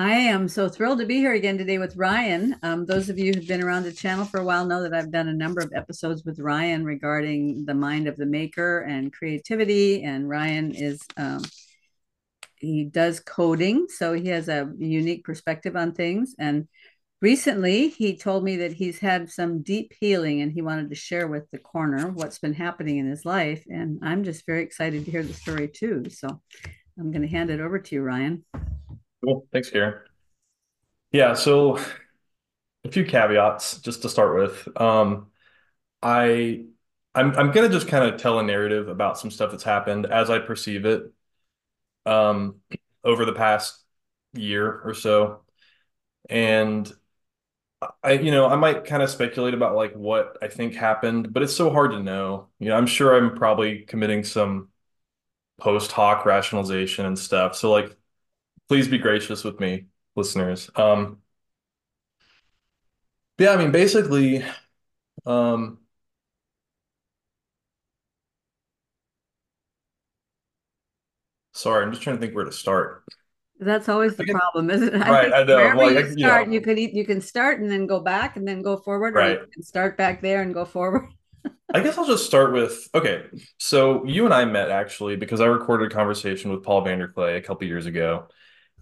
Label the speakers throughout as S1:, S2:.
S1: I am so thrilled to be here again today with Ryan. Um, those of you who've been around the channel for a while know that I've done a number of episodes with Ryan regarding the mind of the maker and creativity. And Ryan is, um, he does coding, so he has a unique perspective on things. And recently he told me that he's had some deep healing and he wanted to share with the corner what's been happening in his life. And I'm just very excited to hear the story too. So I'm going to hand it over to you, Ryan.
S2: Cool. Thanks, Karen. Yeah, so a few caveats just to start with. Um, I I'm I'm gonna just kind of tell a narrative about some stuff that's happened as I perceive it um over the past year or so. And I, you know, I might kind of speculate about like what I think happened, but it's so hard to know. You know, I'm sure I'm probably committing some post hoc rationalization and stuff. So like please be gracious with me, listeners. Um, yeah, I mean, basically, um, sorry, I'm just trying to think where to start.
S1: That's always the problem, isn't it? I
S2: right, I know.
S1: wherever
S2: Like, I,
S1: you
S2: you
S1: start,
S2: know,
S1: you eat, you can start and then go back and then go forward, or you
S2: right.
S1: can start back there and go forward.
S2: I guess I'll just start with okay. So you and I met actually because I recorded a conversation with Paul VanderKlay a couple years ago.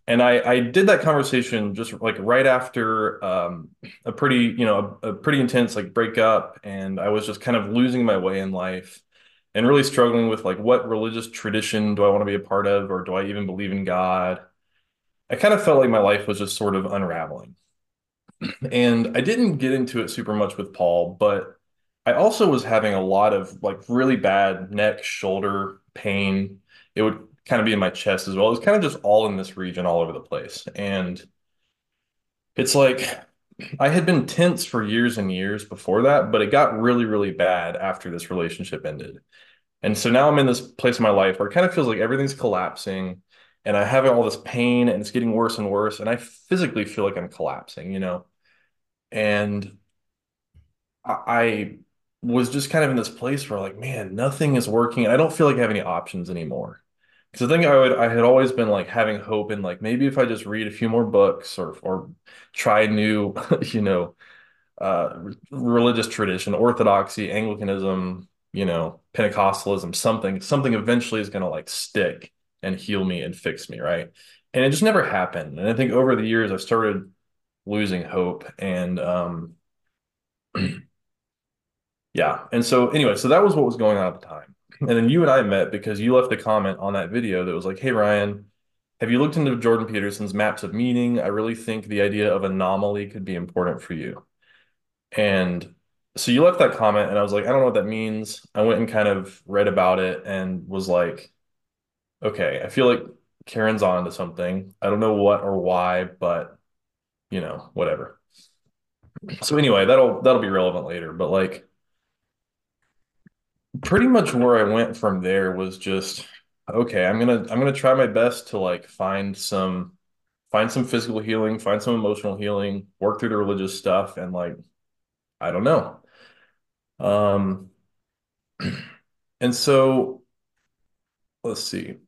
S2: And I, I did that conversation just like right after um, a pretty, you know, a, a pretty intense like breakup, and I was just kind of losing my way in life and really struggling with like what religious tradition do I want to be a part of, or do I even believe in God? I kind of felt like my life was just sort of unraveling. And I didn't get into it super much with Paul, but I also was having a lot of like really bad neck, shoulder pain. It would kind of be in my chest as well. It was kind of just all in this region, all over the place. And it's like I had been tense for years and years before that, but it got really, really bad after this relationship ended. And so now I'm in this place in my life where it kind of feels like everything's collapsing and I have all this pain and it's getting worse and worse. And I physically feel like I'm collapsing, you know? And I was just kind of in this place where like, man, nothing is working. And I don't feel like I have any options anymore. Because I think I would, I had always been like having hope in like maybe if I just read a few more books or or try new, you know, uh, religious tradition, Orthodoxy, Anglicanism, you know, Pentecostalism, something, something eventually is going to like stick and heal me and fix me, right? And it just never happened. And I think over the years I started losing hope and um Yeah. And so anyway, so that was what was going on at the time. And then you and I met because you left a comment on that video that was like, "Hey Ryan, have you looked into Jordan Peterson's maps of meaning? I really think the idea of anomaly could be important for you." And so you left that comment and I was like, "I don't know what that means." I went and kind of read about it and was like, "Okay, I feel like Karen's on to something. I don't know what or why, but you know, whatever." So anyway, that'll that'll be relevant later, but like pretty much where I went from there was just okay, I'm gonna I'm gonna try my best to like find some find some physical healing, find some emotional healing, work through the religious stuff, and like I don't know. Um, and so let's see.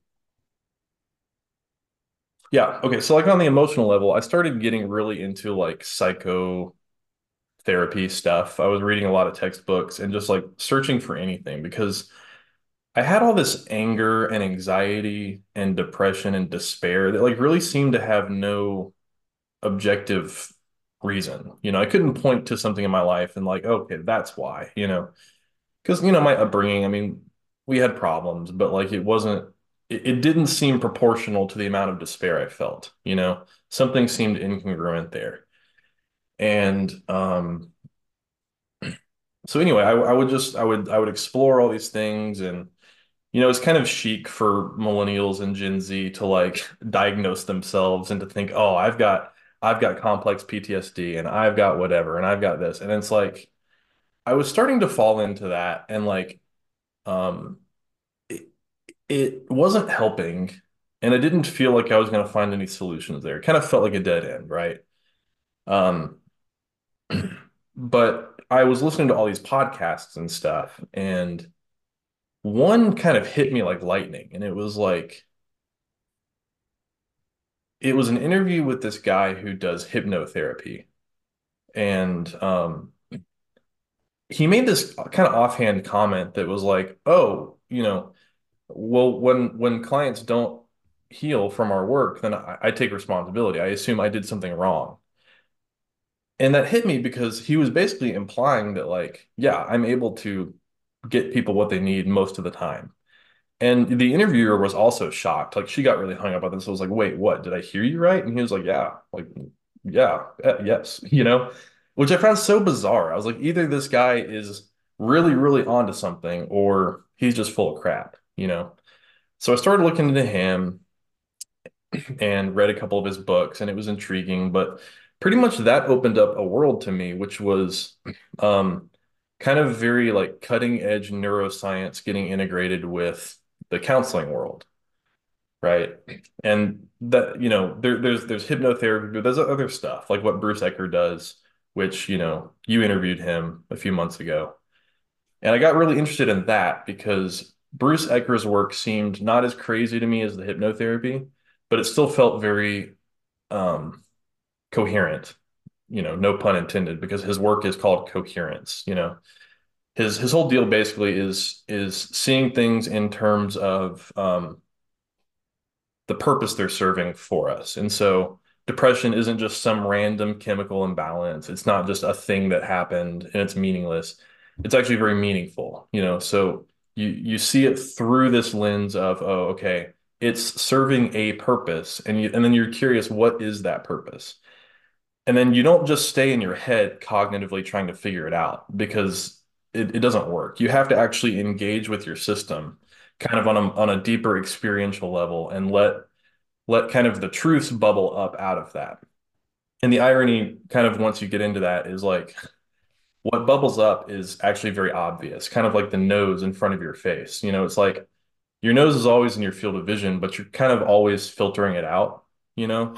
S2: Yeah, okay. So like on the emotional level, I started getting really into like psychotherapy stuff. I was reading a lot of textbooks and just like searching for anything because I had all this anger and anxiety and depression and despair that like really seemed to have no objective reason. You know, I couldn't point to something in my life and like, okay, that's why, you know, because, you know, my upbringing, I mean, we had problems, but like it wasn't, it, it didn't seem proportional to the amount of despair I felt, you know, something seemed incongruent there. And, um, so anyway, I, I would just, I would, I would explore all these things and, You know, it's kind of chic for millennials and Gen Z to like diagnose themselves and to think, oh, I've got I've got complex PTSD and I've got whatever and I've got this. And it's like I was starting to fall into that and like um it, it wasn't helping and I didn't feel like I was going to find any solutions there. It kind of felt like a dead end, right? Um but I was listening to all these podcasts and stuff and one kind of hit me like lightning and it was like it was an interview with this guy who does hypnotherapy. And um, he made this kind of offhand comment that was like, oh, you know, well, when when clients don't heal from our work, then I, I take responsibility. I assume I did something wrong. And that hit me because he was basically implying that, like, yeah, I'm able to get people what they need most of the time. And the interviewer was also shocked. Like she got really hung up on this. I was like, wait, what? Did I hear you right? And he was like, yeah, like, yeah, eh, yes, you know, which I found so bizarre. I was like, either this guy is really, really onto something or he's just full of crap, you know? So I started looking into him and read a couple of his books and it was intriguing, but pretty much that opened up a world to me, which was um, kind of very like cutting edge neuroscience getting integrated with the counseling world, right? And that, you know, there, there's there's hypnotherapy, but there's other stuff like what Bruce Ecker does, which, you know, you interviewed him a few months ago. And I got really interested in that because Bruce Ecker's work seemed not as crazy to me as the hypnotherapy, but it still felt very um, coherent, you know, no pun intended, because his work is called coherence, you know his his whole deal basically is is seeing things in terms of um, the purpose they're serving for us. And so depression isn't just some random chemical imbalance. It's not just a thing that happened and it's meaningless. It's actually very meaningful, you know. So you you see it through this lens of, oh, okay, it's serving a purpose, and you and then you're curious, what is that purpose? And then you don't just stay in your head cognitively trying to figure it out because it, it doesn't work. You have to actually engage with your system kind of on a on a deeper experiential level and let let kind of the truths bubble up out of that. And the irony kind of once you get into that is like what bubbles up is actually very obvious, kind of like the nose in front of your face. You know, it's like your nose is always in your field of vision, but you're kind of always filtering it out, you know?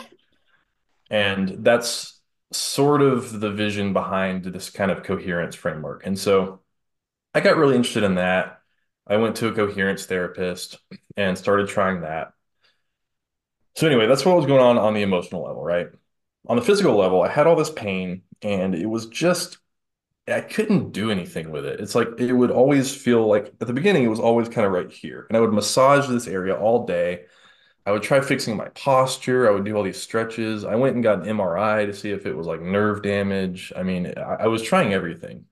S2: And that's sort of the vision behind this kind of coherence framework. And so I got really interested in that. I went to a coherence therapist and started trying that. So anyway, that's what was going on on the emotional level, right? On the physical level, I had all this pain and it was just I couldn't do anything with it. It's like it would always feel like at the beginning it was always kind of right here. And I would massage this area all day. I would try fixing my posture. I would do all these stretches. I went and got an MRI to see if it was like nerve damage. I mean, I, I was trying everything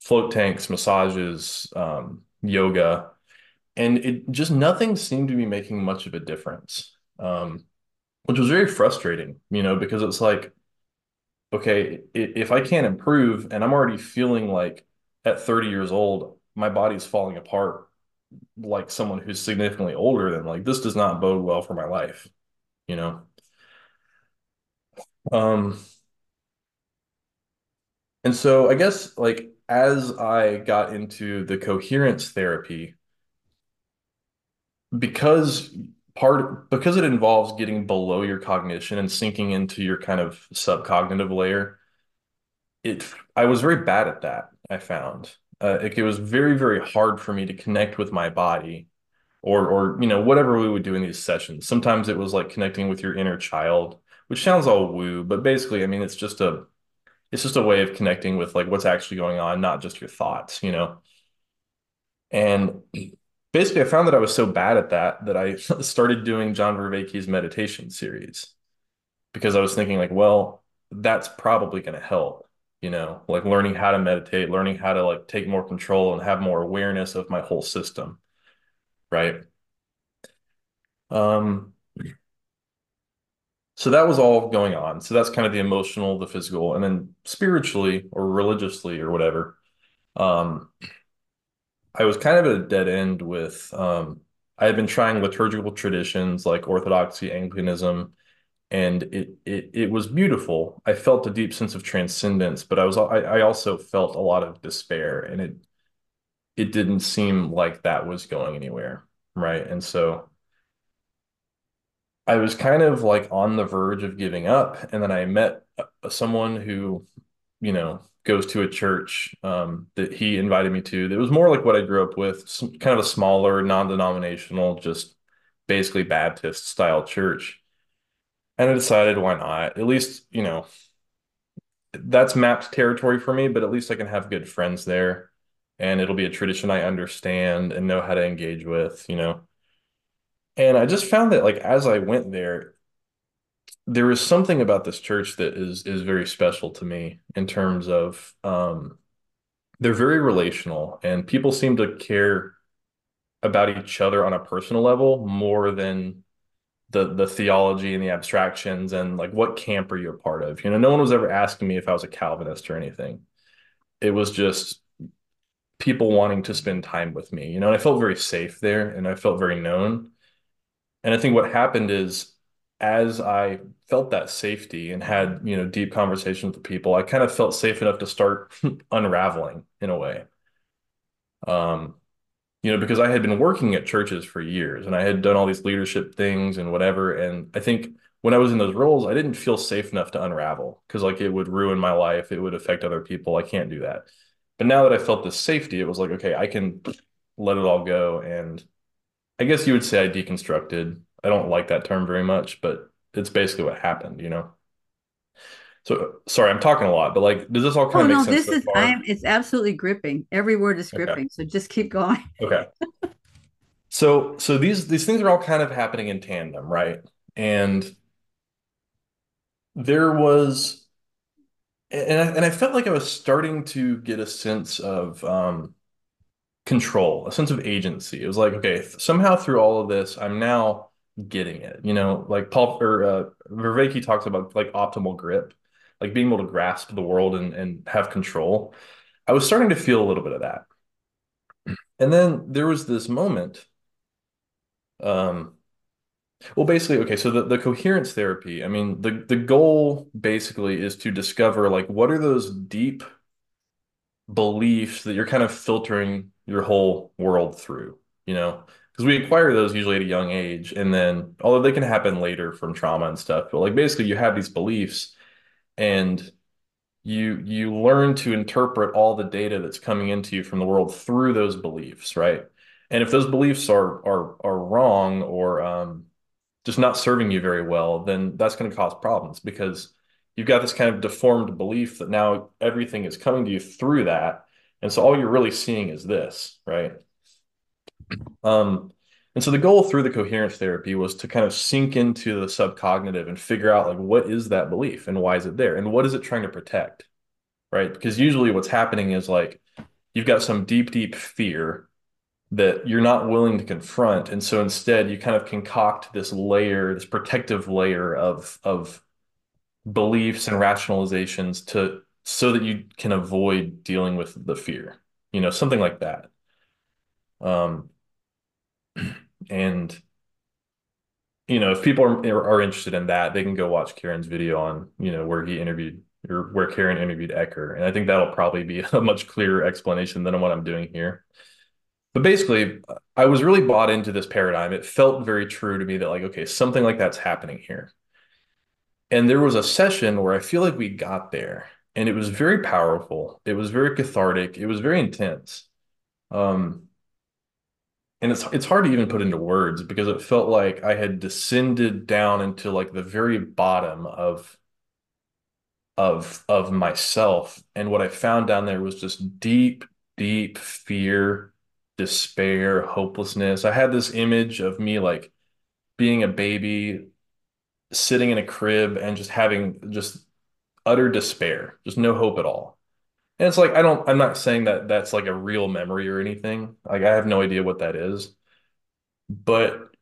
S2: float tanks, massages, um, yoga, and it just nothing seemed to be making much of a difference, um, which was very frustrating, you know, because it's like, okay, if I can't improve and I'm already feeling like at 30 years old, my body's falling apart like someone who's significantly older than like this does not bode well for my life, you know. Um, and so I guess like as I got into the coherence therapy, because part because it involves getting below your cognition and sinking into your kind of subcognitive layer, it I was very bad at that, I found. Uh, it, it was very, very hard for me to connect with my body or or you know whatever we would do in these sessions. Sometimes it was like connecting with your inner child, which sounds all woo, but basically, I mean, it's just a it's just a way of connecting with like what's actually going on, not just your thoughts, you know. And basically, I found that I was so bad at that that I started doing John Vervaeke's meditation series because I was thinking like, well, that's probably going to help, you know, like learning how to meditate, learning how to like take more control and have more awareness of my whole system, right? Um, so that was all going on. So that's kind of the emotional, the physical, and then spiritually or religiously or whatever. Um, I was kind of at a dead end with um, I had been trying liturgical traditions like Orthodoxy, Anglicanism, and it it it was beautiful. I felt a deep sense of transcendence, but I was I, I also felt a lot of despair, and it it didn't seem like that was going anywhere, right? And so I was kind of like on the verge of giving up. And then I met uh, someone who, you know, goes to a church um, that he invited me to. That was more like what I grew up with, some, kind of a smaller, non-denominational, just basically Baptist style church. And I decided why not? At least, you know, that's mapped territory for me, but at least I can have good friends there and it'll be a tradition I understand and know how to engage with, you know. And I just found that like as I went there, there is something about this church that is is very special to me in terms of um they're very relational and people seem to care about each other on a personal level more than the the theology and the abstractions and like what camp are you a part of? You know, no one was ever asking me if I was a Calvinist or anything. It was just people wanting to spend time with me, you know, and I felt very safe there and I felt very known. And I think what happened is as I felt that safety and had, you know, deep conversations with people, I kind of felt safe enough to start unraveling in a way. Um, you know, because I had been working at churches for years and I had done all these leadership things and whatever. And I think when I was in those roles, I didn't feel safe enough to unravel because like it would ruin my life. It would affect other people. I can't do that. But now that I felt this safety, it was like, okay, I can let it all go. And I guess you would say I deconstructed. I don't like that term very much, but it's basically what happened, you know? So sorry, I'm talking a lot, but like, does this all
S1: Oh
S2: kind of make
S1: no,
S2: sense
S1: this
S2: so
S1: is
S2: far?
S1: I'm it's absolutely gripping. Every word is
S2: Okay.
S1: gripping. So just keep going.
S2: Okay. So so these these things are all kind of happening in tandem, right? And there was and I, and I felt like I was starting to get a sense of um control, a sense of agency. It was like, okay, somehow through all of this, I'm now getting it. You know, like Paul or uh, Vervaeke talks about like optimal grip, like being able to grasp the world and and have control. I was starting to feel a little bit of that. And then there was this moment. Um, well, basically, okay, so the, the coherence therapy, I mean, the the goal basically is to discover like what are those deep beliefs that you're kind of filtering your whole world through, you know? Because we acquire those usually at a young age, and then although they can happen later from trauma and stuff, but like basically you have these beliefs and you you learn to interpret all the data that's coming into you from the world through those beliefs, right? And if those beliefs are are are wrong or um, just not serving you very well, then that's going to cause problems because you've got this kind of deformed belief that now everything is coming to you through that. And so all you're really seeing is this, right? Um, and so the goal through the coherence therapy was to kind of sink into the subcognitive and figure out like what is that belief and why is it there and what is it trying to protect, right? Because usually what's happening is like you've got some deep, deep fear that you're not willing to confront. And so instead you kind of concoct this layer, this protective layer of of beliefs and rationalizations to so that you can avoid dealing with the fear. You know, something like that. Um, and you know, if people are, are interested in that, they can go watch Karen's video on, you know, where he interviewed or where Karen interviewed Ecker. And I think that'll probably be a much clearer explanation than what I'm doing here. But basically, I was really bought into this paradigm. It felt very true to me that, like, okay, something like that's happening here. And there was a session where I feel like we got there, and it was very powerful. It was very cathartic. It was very intense. Um, and it's it's hard to even put into words because it felt like I had descended down into like the very bottom of of of myself. And what I found down there was just deep, deep fear, despair, hopelessness. I had this image of me like being a baby sitting in a crib and just having just utter despair, just no hope at all. And it's like I don't I'm not saying that that's like a real memory or anything. Like I have no idea what that is. But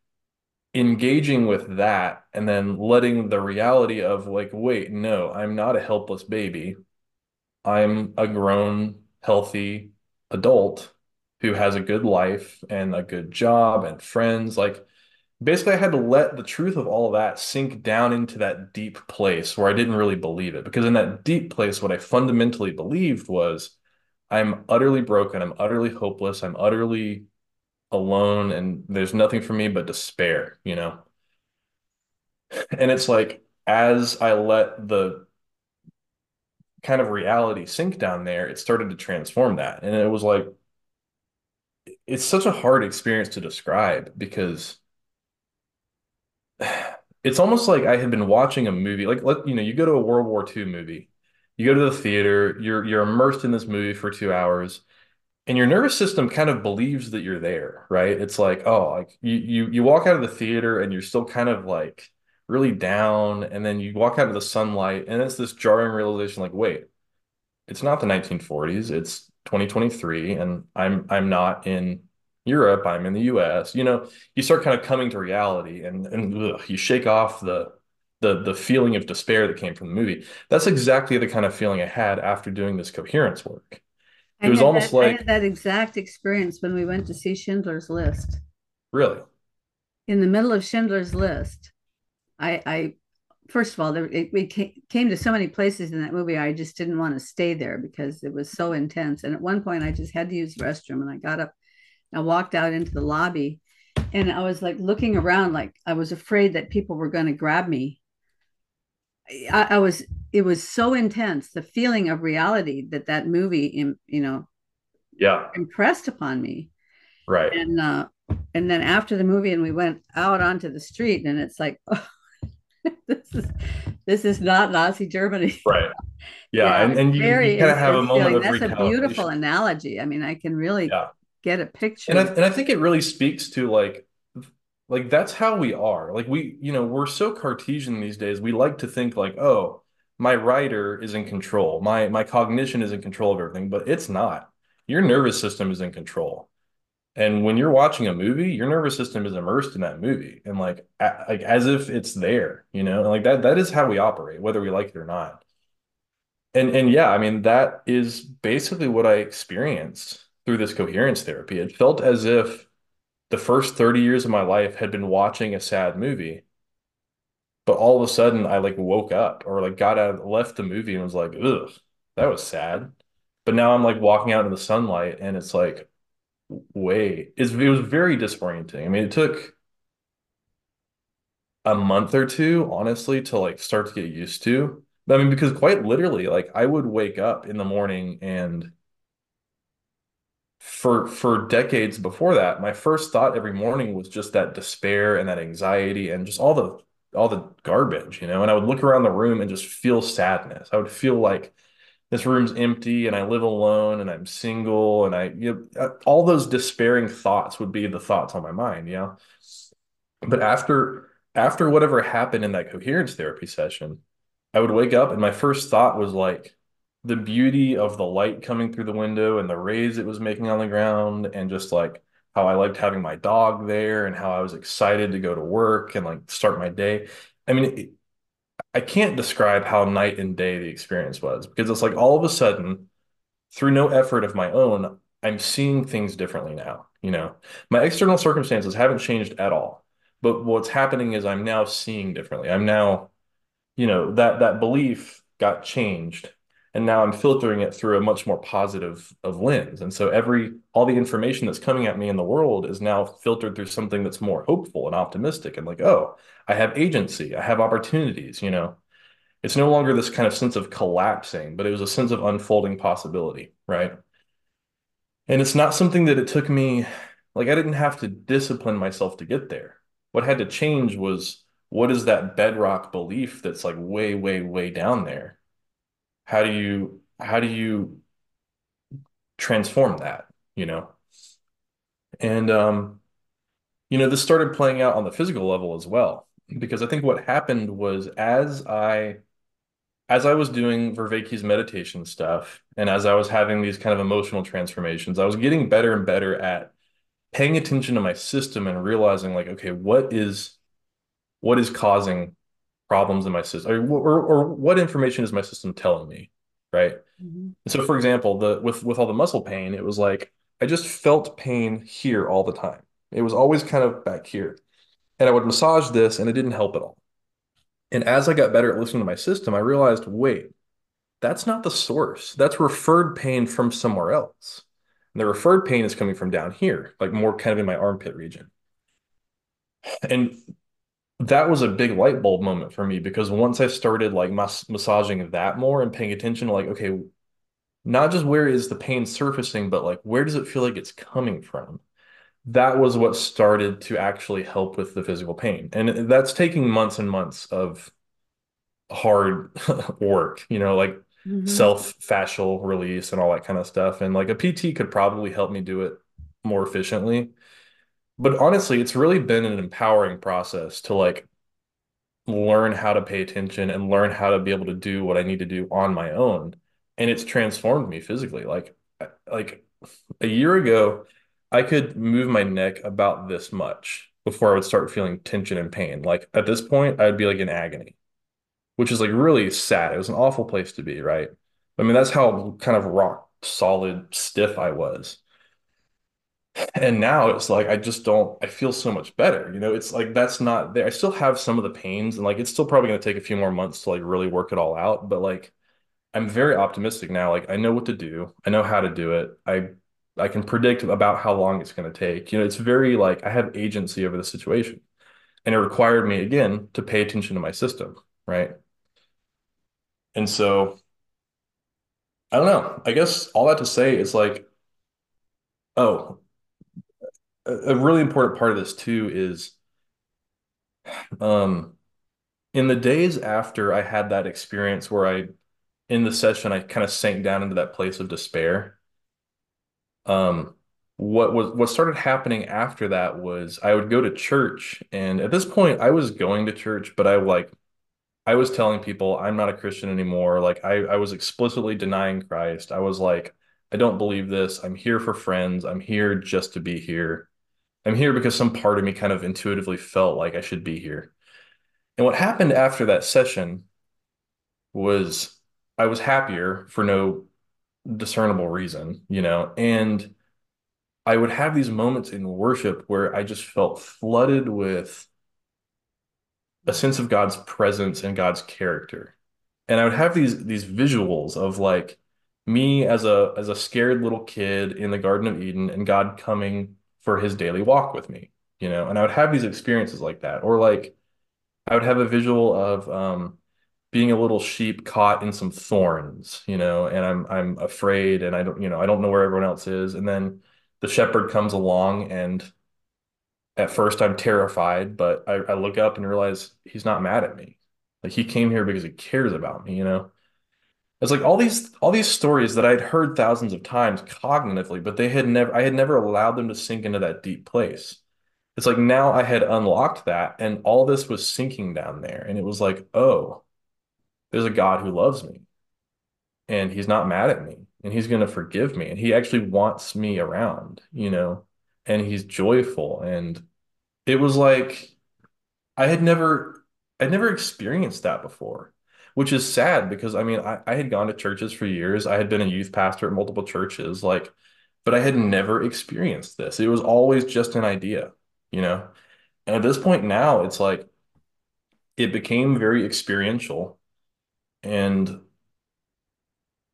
S2: engaging with that and then letting the reality of like, wait, no, I'm not a helpless baby. I'm a grown, healthy adult who has a good life and a good job and friends. Like, basically, I had to let the truth of all of that sink down into that deep place where I didn't really believe it. Because in that deep place, what I fundamentally believed was I'm utterly broken. I'm utterly hopeless. I'm utterly alone. And there's nothing for me but despair, you know? And it's like, as I let the kind of reality sink down there, it started to transform that. And it was like, it's such a hard experience to describe because it's almost like I had been watching a movie. Like let you know, you go to a World War II movie, you go to the theater, you're you're immersed in this movie for two hours, and your nervous system kind of believes that you're there, right? It's like, oh, like you you you walk out of the theater and you're still kind of like really down, and then you walk out of the sunlight, and it's this jarring realization, like, wait, it's not the 1940s, it's 2023, and I'm I'm not in Europe, I'm in the US. You know, you start kind of coming to reality and and ugh, you shake off the the the feeling of despair that came from the movie. That's exactly the kind of feeling I had after doing this coherence work.
S1: I
S2: It was almost
S1: that, I
S2: like,
S1: had that exact experience when we went to see Schindler's List.
S2: really?
S1: In the middle of Schindler's List, I, I first of all, there, it, we came to so many places in that movie, I just didn't want to stay there because it was so intense. And at one point, I just had to use the restroom, and I got up, I walked out into the lobby, and I was like looking around, like I was afraid that people were going to grab me. I, I was, it was so intense, the feeling of reality that that movie, you know,
S2: Yeah,
S1: impressed upon me.
S2: right.
S1: And uh, and then after the movie, and we went out onto the street, and it's like, oh, this is this is not Nazi Germany.
S2: Right. Yeah,
S1: Yeah,
S2: and, and you, you kind of have a moment
S1: feeling.
S2: of
S1: That's a beautiful analogy. I mean, I can really
S2: Yeah.
S1: Get a
S2: And I
S1: picture.
S2: and I think it really speaks to like like that's how we are. Like we, you know, we're so Cartesian these days. We like to think like, oh, my rider is in control. My my cognition is in control of everything, but it's not. Your nervous system is in control. And when you're watching a movie, your nervous system is immersed in that movie and like a, like as if it's there, you know? And like that that is how we operate, whether we like it or not. And and yeah, I mean that is basically what I experienced through this coherence therapy. It felt as if the first 30 years of my life had been watching a sad movie, but all of a sudden I like woke up or like got out, left the movie and was like, ugh, that was sad. But now I'm like walking out in the sunlight and it's like, wait, it was very disorienting. I mean, it took a month or two, honestly, to like start to get used to. I mean, because quite literally, like I would wake up in the morning and for for decades before that, my first thought every morning was just that despair and that anxiety and just all the all the garbage, you know. And I would look around the room and just feel sadness. I would feel like this room's empty and I live alone and I'm single and I you know, uh, all those despairing thoughts would be the thoughts on my mind, you know. But after after whatever happened in that coherence therapy session, I would wake up and my first thought was like the beauty of the light coming through the window and the rays it was making on the ground and just like how I liked having my dog there and how I was excited to go to work and like start my day. I mean, it, I can't describe how night and day the experience was because it's like all of a sudden, through no effort of my own, I'm seeing things differently now. You know, my external circumstances haven't changed at all, but what's happening is I'm now seeing differently. I'm now you know that that belief got changed and now i'm filtering it through a much more positive of lens. And so every all the information that's coming at me in the world is now filtered through something that's more hopeful and optimistic and like oh i have agency i have opportunities you know. It's no longer this kind of sense of collapsing but it was a sense of unfolding possibility right? And it's not something that it took me like i didn't have to discipline myself to get there. What had to change was what is that bedrock belief that's like way, way, way down there? How do you how do you transform that, you know? And um, you know, this started playing out on the physical level as well, because I think what happened was as I as I was doing Vervaeke's meditation stuff, and as I was having these kind of emotional transformations, I was getting better and better at paying attention to my system and realizing like, okay, what is what is causing problems in my system or, or, or what information is my system telling me right?
S1: Mhm.
S2: so for example the with with all the muscle pain it was like i just felt pain here all the time. It was always kind of back here. And i would massage this and it didn't help at all. And as i got better at listening to my system i realized wait that's not the source. That's referred pain from somewhere else. And the referred pain is coming from down here like more kind of in my armpit region. And that was a big light bulb moment for me because once I started like mas massaging that more and paying attention to like, okay, not just where is the pain surfacing, but like where does it feel like it's coming from? that was what started to actually help with the physical pain. And that's taking months and months of hard work, you know, like
S1: Mm-hmm.
S2: self fascial release and all that kind of stuff. And like a PT could probably help me do it more efficiently. But honestly, it's really been an empowering process to like learn how to pay attention and learn how to be able to do what I need to do on my own. And it's transformed me physically. Like like a year ago, I could move my neck about this much before I would start feeling tension and pain. Like at this point, I'd be like in agony, which is like really sad. It was an awful place to be, right? I mean, that's how kind of rock solid stiff I was. And now it's like I just don't, I feel so much better. You know, it's like that's not there. I still have some of the pains and like it's still probably going to take a few more months to like really work it all out. But like I'm very optimistic now. Like I know what to do. I know how to do it. I I can predict about how long it's going to take. You know, it's very like I have agency over the situation. And it required me again to pay attention to my system, right? And so I don't know. I guess all that to say is like, oh, a, really important part of this too is um in the days after I had that experience where I in the session I kind of sank down into that place of despair. Um what was what started happening after that was I would go to church and at this point I was going to church but I like I was telling people I'm not a Christian anymore. Like I I was explicitly denying Christ. I was like I don't believe this. I'm here for friends. I'm here just to be here. I'm here because some part of me kind of intuitively felt like I should be here. And what happened after that session was I was happier for no discernible reason, you know, and I would have these moments in worship where I just felt flooded with a sense of God's presence and God's character. And I would have these these visuals of like me as a as a scared little kid in the Garden of Eden and God coming for his daily walk with me, you know, and I would have these experiences like that. Or like I would have a visual of um being a little sheep caught in some thorns, you know, and I'm I'm afraid and I don't, you know, I don't know where everyone else is. And then the shepherd comes along and at first I'm terrified, but I, I look up and realize he's not mad at me. Like he came here because he cares about me, you know? It's like all these all these stories that I'd heard thousands of times cognitively, but they had never I had never allowed them to sink into that deep place. It's like now I had unlocked that and all this was sinking down there. And it was like, oh, there's a God who loves me and he's not mad at me and he's going to forgive me and he actually wants me around, you know, and he's joyful. And it was like I had never I'd never experienced that before, which is sad because I mean I, I had gone to churches for years. I had been a youth pastor at multiple churches, like, but I had never experienced this. It was always just an idea, you know? And at this point now, it's like it became very experiential and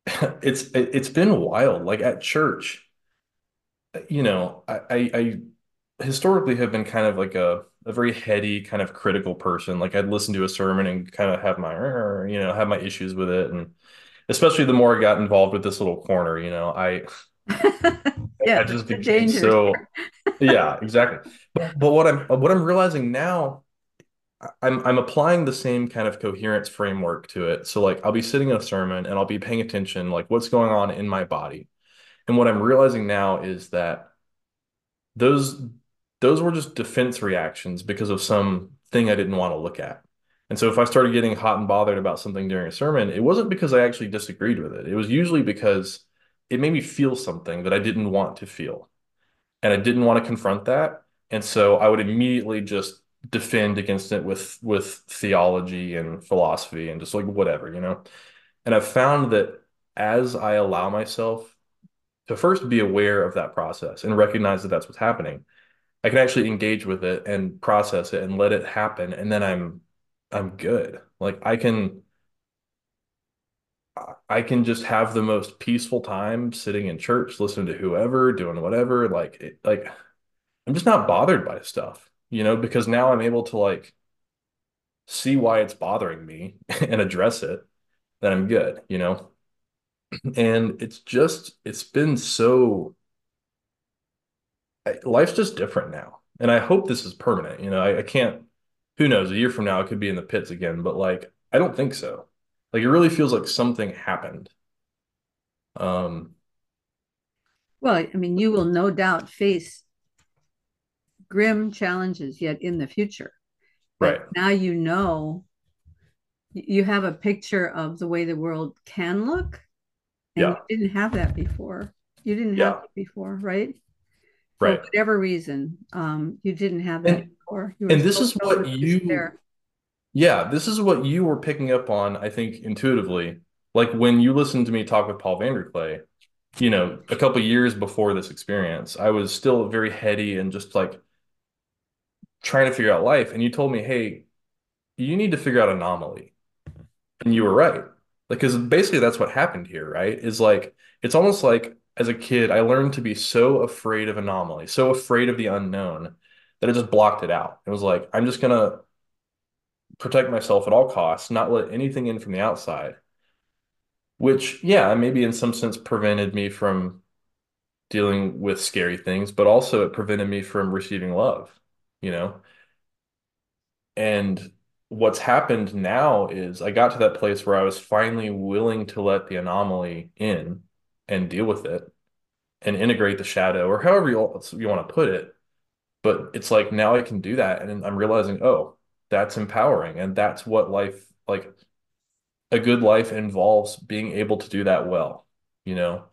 S2: it's it's been wild. Like at church, you know, I, I, I historically have been kind of like a, a very heady, kind of critical person. Like I'd listen to a sermon and kind of have my, you know, have my issues with it. And especially the more I got involved with this little corner, you know, I,
S1: Yeah,
S2: I just became so, yeah, exactly. But, but what I'm, what I'm realizing now, I'm, I'm applying the same kind of coherence framework to it. So like I'll be sitting in a sermon and I'll be paying attention, like what's going on in my body. And what I'm realizing now is that those those were just defense reactions because of some thing I didn't want to look at. And so if I started getting hot and bothered about something during a sermon, it wasn't because I actually disagreed with it. It was usually because it made me feel something that I didn't want to feel. And I didn't want to confront that. And so I would immediately just defend against it with with theology and philosophy and just like whatever, you know. And I've found that as I allow myself to first be aware of that process and recognize that that's what's happening, I can actually engage with it and process it and let it happen, and then I'm I'm good. Like I can I can just have the most peaceful time sitting in church, listening to whoever, doing whatever. Like it, like I'm just not bothered by stuff, you know, because now I'm able to like see why it's bothering me and address it, then I'm good, you know. And it's just it's been so life's just different now. And I hope this is permanent. You know, I, I can't, who knows, a year from now, I could be in the pits again, but like, I don't think so. Like, it really feels like something happened. Um,
S1: Well, I mean, you will no doubt face grim challenges yet in the future.
S2: right.
S1: But now you know you have a picture of the way the world can look, and
S2: Yeah.
S1: you didn't have that before. You didn't have it before, right? For
S2: Right.
S1: whatever reason, um, you didn't have that
S2: And
S1: before. You
S2: and this is what you
S1: there.
S2: Yeah, this is what you were picking up on, I think, intuitively. Like when you listened to me talk with Paul VanderKlay you know, a couple years before this experience, I was still very heady and just like trying to figure out life. And you told me, hey, you need to figure out anomaly. And you were right. Like, because basically that's what happened here, right? Is like it's almost like as a kid, I learned to be so afraid of anomaly, so afraid of the unknown that I just blocked it out. It was like, I'm just gonna protect myself at all costs, not let anything in from the outside, which, yeah, maybe in some sense prevented me from dealing with scary things, but also it prevented me from receiving love, you know? And what's happened now is I got to that place where I was finally willing to let the anomaly in and deal with it and integrate the shadow or however you, you want to put it. But it's like now I can do that and I'm realizing, oh, that's empowering and that's what life like a good life involves being able to do that well, you know,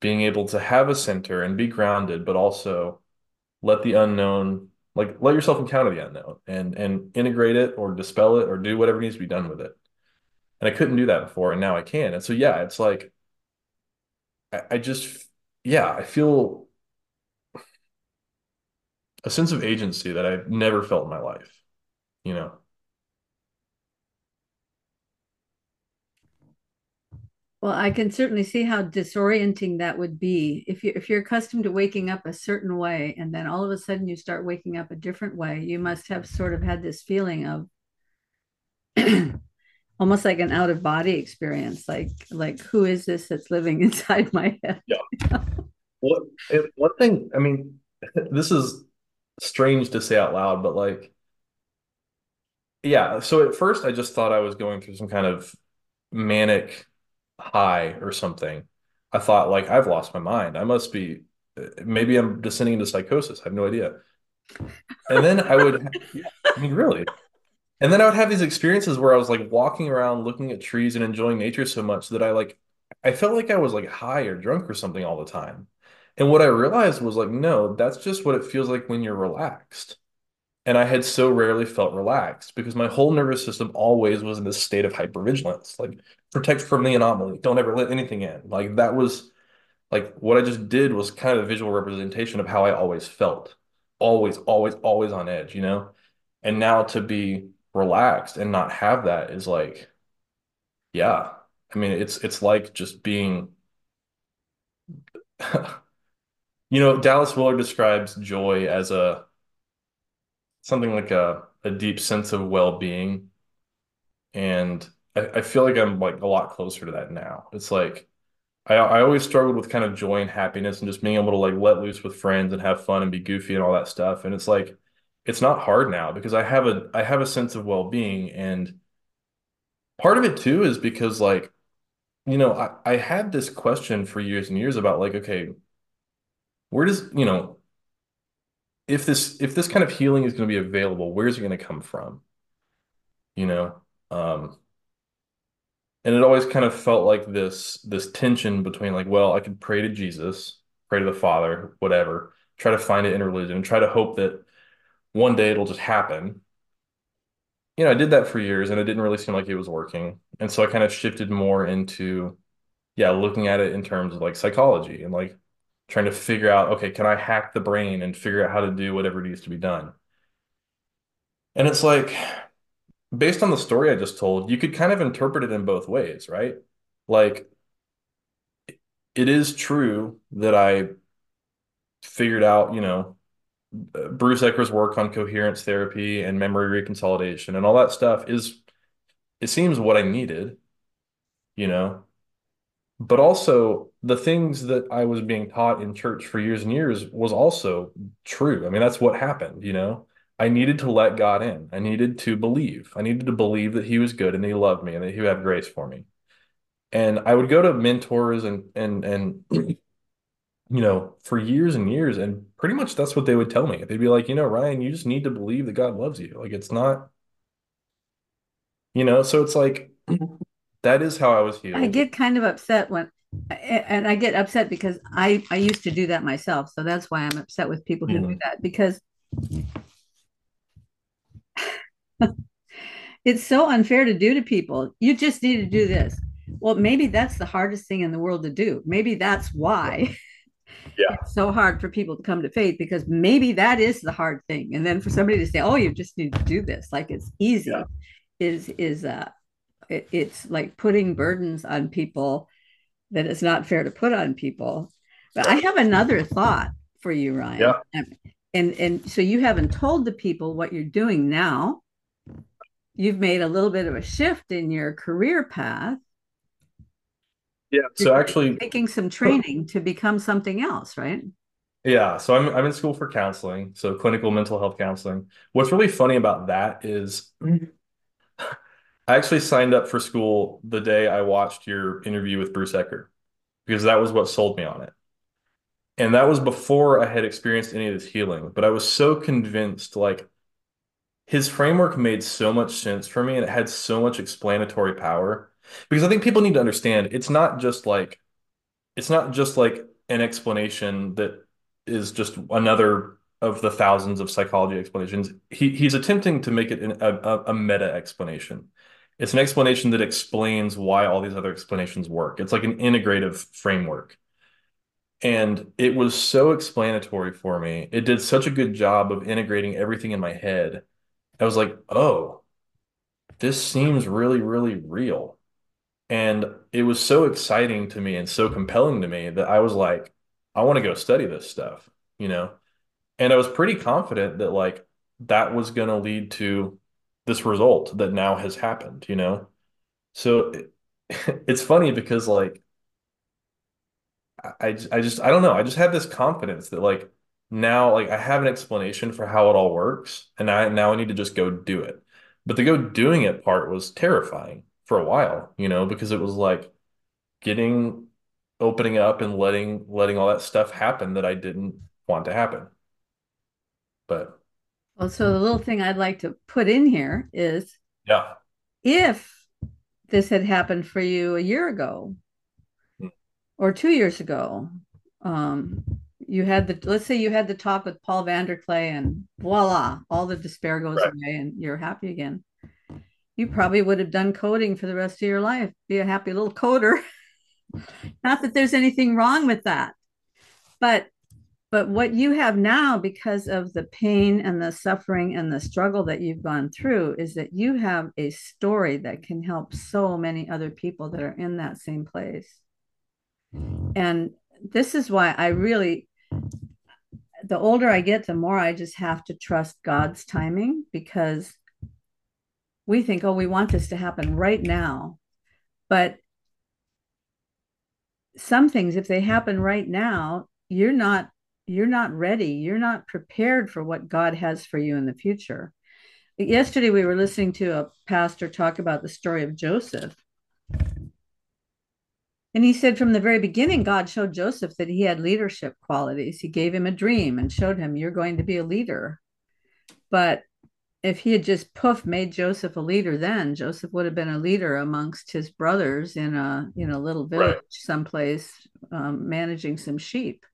S2: being able to have a center and be grounded, but also let the unknown, like let yourself encounter the unknown and and integrate it or dispel it or do whatever needs to be done with it. And I couldn't do that before, and now I can. And so yeah, it's like I, I just yeah, I feel a sense of agency that I've never felt in my life, you know.
S1: Well, I can certainly see how disorienting that would be if you if you're accustomed to waking up a certain way and then all of a sudden you start waking up a different way. You must have sort of had this feeling of almost like an out of body experience, like like who is this that's living inside my head?
S2: Yeah. What it, one thing, I mean, this is strange to say out loud, but like, yeah. So at first, I just thought I was going through some kind of manic high or something. I thought like I've lost my mind. I must be, maybe I'm descending into psychosis. I have no idea. And then I would, I mean, really. And then I would have these experiences where I was like walking around looking at trees and enjoying nature so much that I like I felt like I was like high or drunk or something all the time. And what I realized was like, no, that's just what it feels like when you're relaxed. And I had so rarely felt relaxed because my whole nervous system always was in this state of hypervigilance, like protect from the anomaly, don't ever let anything in. Like that was like what I just did was kind of a visual representation of how I always felt. Always, always, always on edge, you know? And now to be relaxed and not have that is like, yeah. I mean, it's it's like just being, you know, Dallas Willard describes joy as a something like a a deep sense of well-being. And I, I feel like I'm like a lot closer to that now. It's like I I always struggled with kind of joy and happiness and just being able to like let loose with friends and have fun and be goofy and all that stuff. And it's like it's not hard now because I have a I have a sense of well-being. And part of it too is because like you know I, I had this question for years and years about like okay where does you know if this if this kind of healing is going to be available where's it going to come from? You know um and it always kind of felt like this this tension between like well I could pray to Jesus pray to the Father whatever try to find it in religion and try to hope that one day it'll just happen you know I did that for years and it didn't really seem like it was working and so I kind of shifted more into yeah, looking at it in terms of like psychology and like trying to figure out, okay, can I hack the brain and figure out how to do whatever needs to be done? And it's like, based on the story I just told, you could kind of interpret it in both ways, right? Like, it is true that I figured out, you know, Bruce Ecker's work on coherence therapy and memory reconsolidation and all that stuff is, it seems what I needed, you know, but also the things that I was being taught in church for years and years was also true. I mean, that's what happened, you know. I needed to let God in. I needed to believe. I needed to believe that he was good and he loved me and that he had grace for me. And I would go to mentors and and and you know, for years and years and pretty much that's what they would tell me. They'd be like, "You know, Ryan, you just need to believe that God loves you." Like it's not you know, so it's like that is how I was healed.
S1: I get kind of upset when, and I get upset because I I used to do that myself. So that's why I'm upset with people who do
S2: Mhm.
S1: that because it's so unfair to do to people. You just need to do this. Well, maybe that's the hardest thing in the world to do. Maybe that's why
S2: Yeah.
S1: it's so hard for people to come to faith because maybe that is the hard thing. And then for somebody to say, "Oh, you just need to do this," like it's
S2: Yeah.
S1: easy, is is uh, it, it's like putting burdens on people that it's not fair to put on people. But I have another thought for you, Ryan.
S2: Yeah.
S1: And and so you haven't told the people what you're doing now. You've made a little bit of a shift in your career path.
S2: Yeah. So actually
S1: taking some training to become something else, right?
S2: Yeah, so I'm I'm in school for counseling, so clinical mental health counseling. What's really funny about that is I actually signed up for school the day I watched your interview with Bruce Ecker because that was what sold me on it. And that was before I had experienced any of this healing, but I was so convinced like his framework made so much sense for me and it had so much explanatory power because I think people need to understand it's not just like it's not just like an explanation that is just another of the thousands of psychology explanations. He he's attempting to make it an, a, a meta explanation. It's an explanation that explains why all these other explanations work. It's like an integrative framework. And it was so explanatory for me. It did such a good job of integrating everything in my head. I was like, oh, this seems really, really real. And it was so exciting to me and so compelling to me that I was like, I want to go study this stuff, you know? And I was pretty confident that like that was going to lead to this result that now has happened, you know? So it, it's funny because like I, I just I don't know. I just have this confidence that like now like I have an explanation for how it all works and I now I need to just go do it. But the go doing it part was terrifying for a while, you know, because it was like getting opening up and letting letting all that stuff happen that I didn't want to happen. But
S1: Well, so the little thing I'd like to put in here is
S2: yeah.
S1: if this had happened for you a year ago or two years ago, um, you had the let's say you had the talk with Paul VanderKlay and voila, all the despair goes
S2: Right.
S1: away and you're happy again. You probably would have done coding for the rest of your life. Be a happy little coder. Not that there's anything wrong with that, but but what you have now because of the pain and the suffering and the struggle that you've gone through is that you have a story that can help so many other people that are in that same place. And this is why I really the older I get, the more I just have to trust God's timing because we think, oh, we want this to happen right now. But some things, if they happen right now, you're not you're not ready. You're not prepared for what God has for you in the future. Yesterday we were listening to a pastor talk about the story of Joseph. And he said from the very beginning, God showed Joseph that he had leadership qualities. He gave him a dream and showed him, You're going to be a leader. But if he had just poof made Joseph a leader, then Joseph would have been a leader amongst his brothers in a you know little village
S2: Right.
S1: someplace, um, managing some sheep.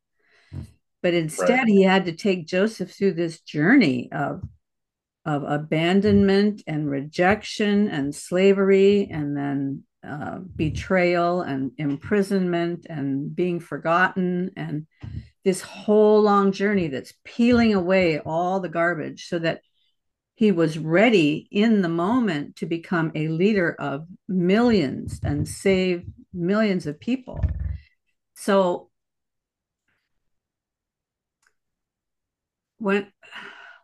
S1: But
S2: Right.
S1: instead, he had to take Joseph through this journey of of abandonment and rejection and slavery, and then uh, betrayal and imprisonment and being forgotten, and this whole long journey that's peeling away all the garbage so that he was ready in the moment to become a leader of millions and save millions of people. So when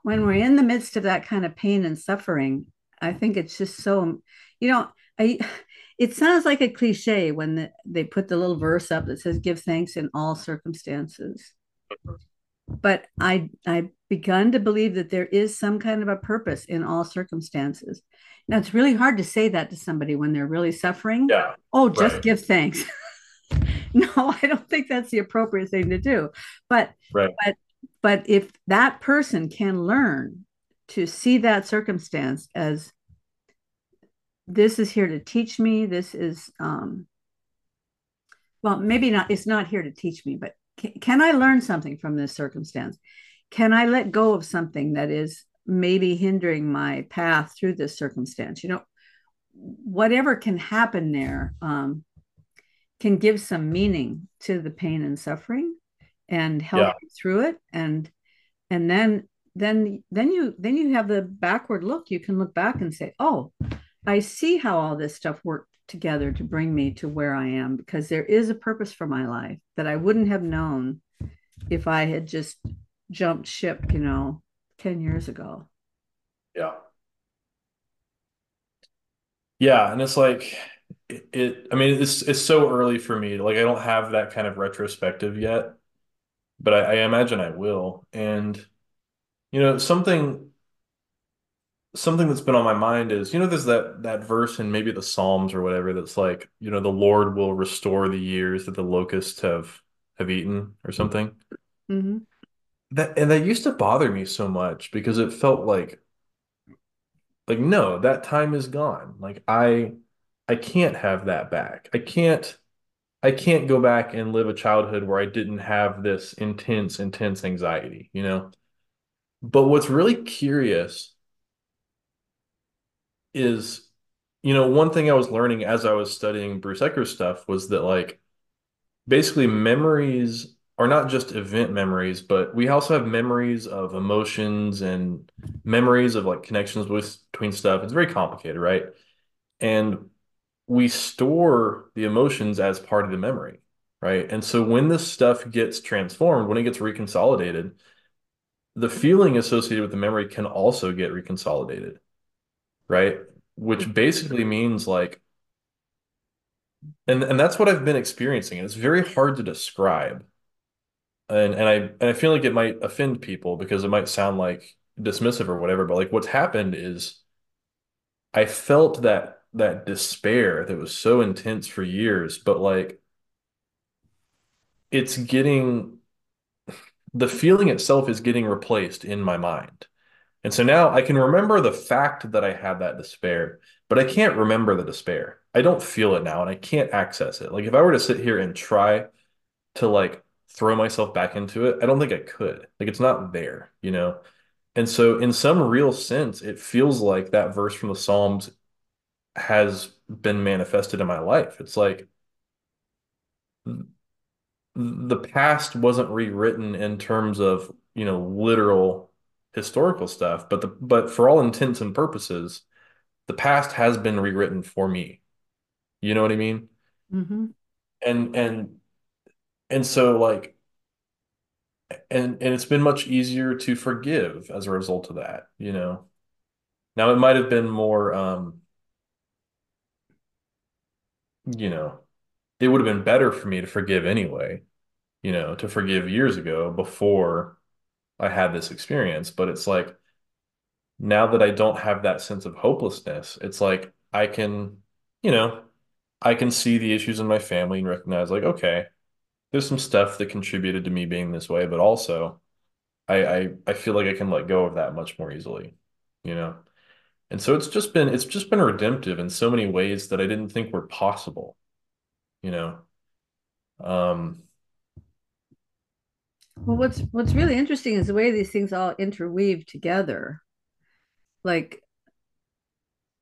S1: when we're in the midst of that kind of pain and suffering, I think it's just so you know, I it sounds like a cliche when the, they put the little verse up that says give thanks in all circumstances mm-hmm. But i i've begun to believe that there is some kind of a purpose in all circumstances. Now it's really hard to say that to somebody when they're really suffering.
S2: Yeah,
S1: oh just
S2: right,
S1: give thanks. No i don't think that's the appropriate thing to do. But
S2: right.
S1: but but if that person can learn to see that circumstance as this is here to teach me this is um well maybe not it's not here to teach me but can, can i learn something from this circumstance? Can i let go of something that is maybe hindering my path through this circumstance? You know whatever can happen there um, can give some meaning to the pain and suffering and help
S2: Yeah,
S1: you through it. And and then then then you then you have the backward look. You can look back and say oh i see how all this stuff worked together to bring me to where i am because there is a purpose for my life that i wouldn't have known if i had just jumped ship you know 10 years ago
S2: yeah. Yeah, and it's like it, it I mean it's it's so early for me. Like I don't have that kind of retrospective yet, but I, I imagine I will. And you know, something something that's been on my mind is, you know, there's that that verse in maybe the Psalms or whatever that's like, you know, the Lord will restore the years that the locusts have have eaten or something.
S1: mm-hmm.
S2: That and that used to bother me so much because it felt like like no, that time is gone. Like I I can't have that back. I can't I can't go back and live a childhood where I didn't have this intense, intense anxiety, you know? But what's really curious is, you know, one thing I was learning as I was studying Bruce Ecker's stuff was that like basically memories are not just event memories, but we also have memories of emotions and memories of like connections with between stuff. It's very complicated, right? And we store the emotions as part of the memory, right? And so when this stuff gets transformed, when it gets reconsolidated, the feeling associated with the memory can also get reconsolidated, right? Which mm-hmm. basically means like, and and that's what I've been experiencing. And it's very hard to describe. And and I and I feel like it might offend people because it might sound like dismissive or whatever, but like what's happened is I felt that that despair that was so intense for years, but like it's getting the feeling itself is getting replaced in my mind. And so now I can remember the fact that I had that despair, but I can't remember the despair. I don't feel it now and I can't access it. Like if I were to sit here and try to like throw myself back into it, I don't think I could. Like it's not there, you know? And so in some real sense, it feels like that verse from the Psalms has been manifested in my life. It's like the past wasn't rewritten in terms of, you know, literal historical stuff, but the but for all intents and purposes, the past has been rewritten for me. You know what I mean?
S1: Mm-hmm.
S2: And and and so like and and it's been much easier to forgive as a result of that, you know. Now it might have been more um, you know, it would have been better for me to forgive anyway, you know, to forgive years ago before I had this experience, but it's like now that I don't have that sense of hopelessness, it's like I can, you know, I can see the issues in my family and recognize like, okay, there's some stuff that contributed to me being this way, but also I I, I feel like I can let go of that much more easily, you know? And so it's just been it's just been redemptive in so many ways that I didn't think were possible, you know? Um,
S1: well what's what's really interesting is the way these things all interweave together. Like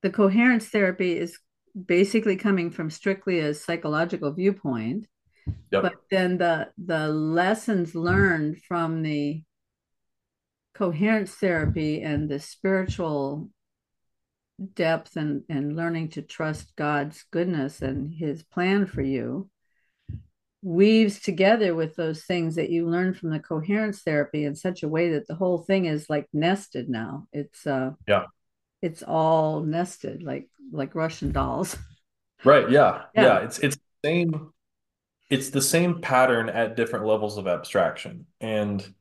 S1: the coherence therapy is basically coming from strictly a psychological viewpoint but then the the lessons learned from the coherence therapy and the spiritual depth and and learning to trust God's goodness and his plan for you weaves together with those things that you learn from the coherence therapy in such a way that the whole thing is like nested now it's uh
S2: yeah,
S1: it's all nested like like russian dolls
S2: Right. Yeah.
S1: Yeah.
S2: Yeah. It's it's the same it's the same pattern at different levels of abstraction. And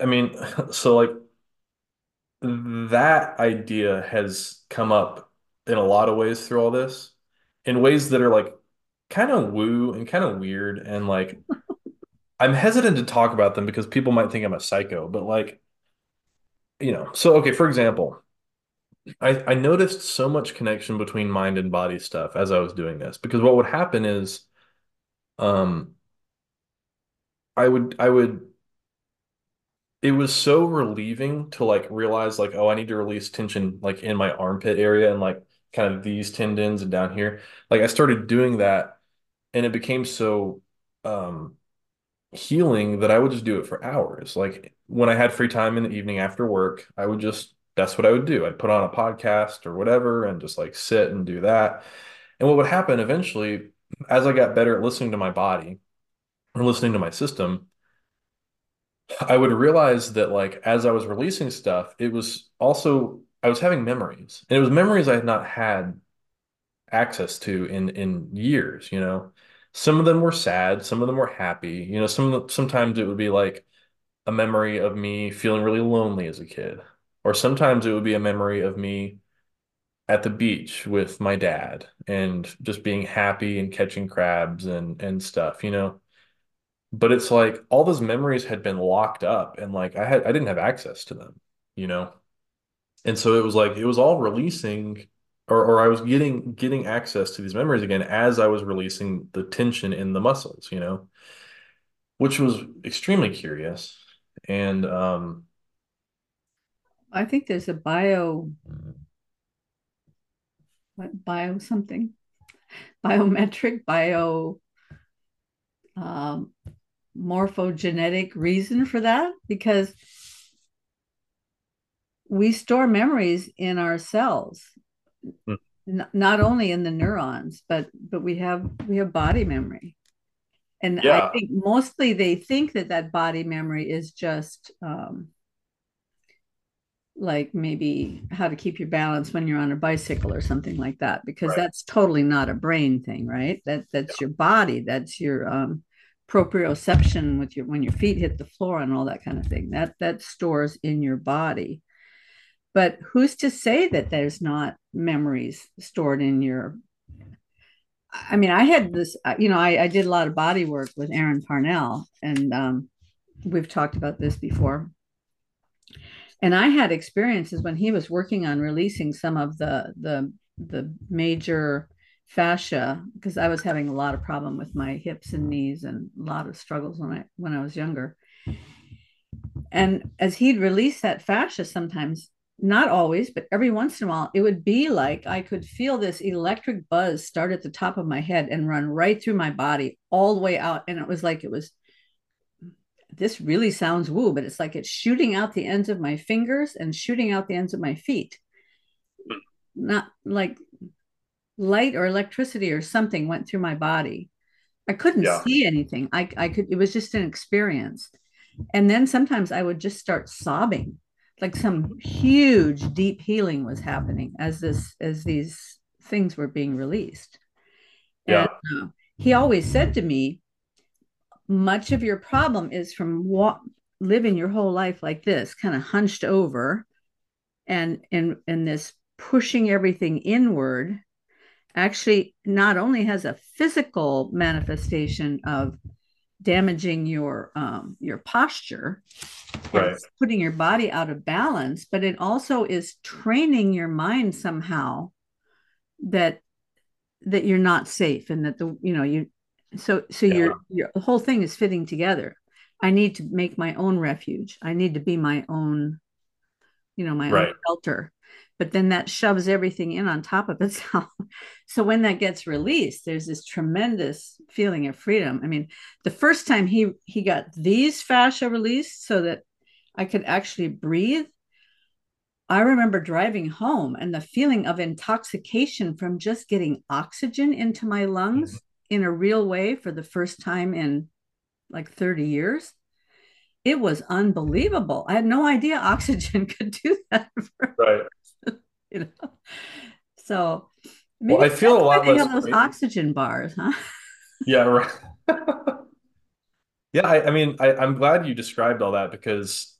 S2: I mean, so like that idea has come up in a lot of ways through all this, in ways that are like kind of woo and kind of weird. And like, I'm hesitant to talk about them because people might think I'm a psycho, but like, you know, so okay, for example, I, I noticed so much connection between mind and body stuff as I was doing this because what would happen is um I would I would it was so relieving to like realize like oh I need to release tension like in my armpit area and like kind of these tendons and down here like I started doing that and it became so um healing that I would just do it for hours like when I had free time in the evening after work I would just that's what I would do I'd put on a podcast or whatever and just like sit and do that and what would happen eventually as I got better at listening to my body or listening to my system I would realize that like as I was releasing stuff, it was also I was having memories. And it was memories I had not had access to in in years, you know. Some of them were sad, some of them were happy. You know, some sometimes it would be like a memory of me feeling really lonely as a kid. Or sometimes it would be a memory of me at the beach with my dad and just being happy and catching crabs and and stuff, you know. But it's like all those memories had been locked up and like I had I didn't have access to them, you know? And so it was like it was all releasing or or I was getting getting access to these memories again as I was releasing the tension in the muscles, you know, which was extremely curious. And um
S1: I think there's a bio, what, bio something, biometric, bio, um, morphogenetic reason for that? Because we store memories in our cells
S2: hmm.
S1: not only in the neurons but but we have we have body memory and
S2: yeah.
S1: i think mostly they think that that body memory is just um, like maybe how to keep your balance when you're on a bicycle or something like that because right. that's totally not a brain thing right that that's yeah. your body that's your um, proprioception with your when your feet hit the floor and all that kind of thing that that stores in your body but who's to say that there's not memories stored in your i mean i had this uh, you know i, I did a lot of body work with aaron parnell and um, we've talked about this before and i had experiences when he was working on releasing some of the the the major fascia because I was having a lot of problem with my hips and knees and a lot of struggles when I when I was younger. And as he'd release that fascia sometimes, not always, but every once in a while, it would be like I could feel this electric buzz start at the top of my head and run right through my body all the way out. And it was like it was this really sounds woo, but it's like it's shooting out the ends of my fingers and shooting out the ends of my feet. Not like light or electricity or something went through my body. I couldn't yeah. see anything. I, I could, it was just an experience. And then sometimes I would just start sobbing, like some huge deep healing was happening as this, as these things were being released.
S2: Yeah.
S1: And, uh, he always said to me, much of your problem is from what living your whole life like this, kind of hunched over and and and this pushing everything inward actually not only has a physical manifestation of damaging your um, your posture
S2: right
S1: putting your body out of balance but it also is training your mind somehow that that you're not safe and that the you know you so so yeah. your your whole thing is fitting together i need to make my own refuge i need to be my own you know my right. own shelter but then that shoves everything in on top of itself. so when that gets released, there's this tremendous feeling of freedom. I mean, the first time he he got these fascia released so that I could actually breathe, I remember driving home and the feeling of intoxication from just getting oxygen into my lungs mm-hmm. in a real way for the first time in like 30 years it was unbelievable. I had no idea oxygen could do that.
S2: right.
S1: you know. So
S2: Well, I feel a lot
S1: they
S2: less
S1: have those
S2: crazy.
S1: oxygen bars, huh?
S2: Yeah, right. Yeah, I, I mean, I, I'm glad you described all that because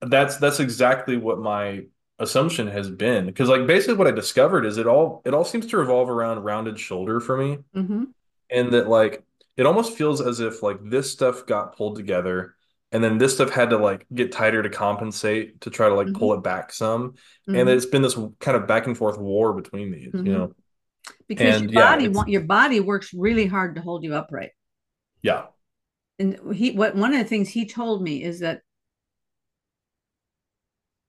S2: that's that's exactly what my assumption has been. Because like basically what I discovered is it all it all seems to revolve around rounded shoulder for me.
S1: hmm
S2: And that like it almost feels as if like this stuff got pulled together and then this stuff had to like get tighter to compensate to try to like pull
S1: hmm
S2: it back some. And
S1: hmm
S2: it's been this kind of back and forth war between these, you
S1: hmm
S2: know.
S1: Because your
S2: And yeah,
S1: body want your body works really hard to hold you upright.
S2: yeah.
S1: And he what one of the things he told me is that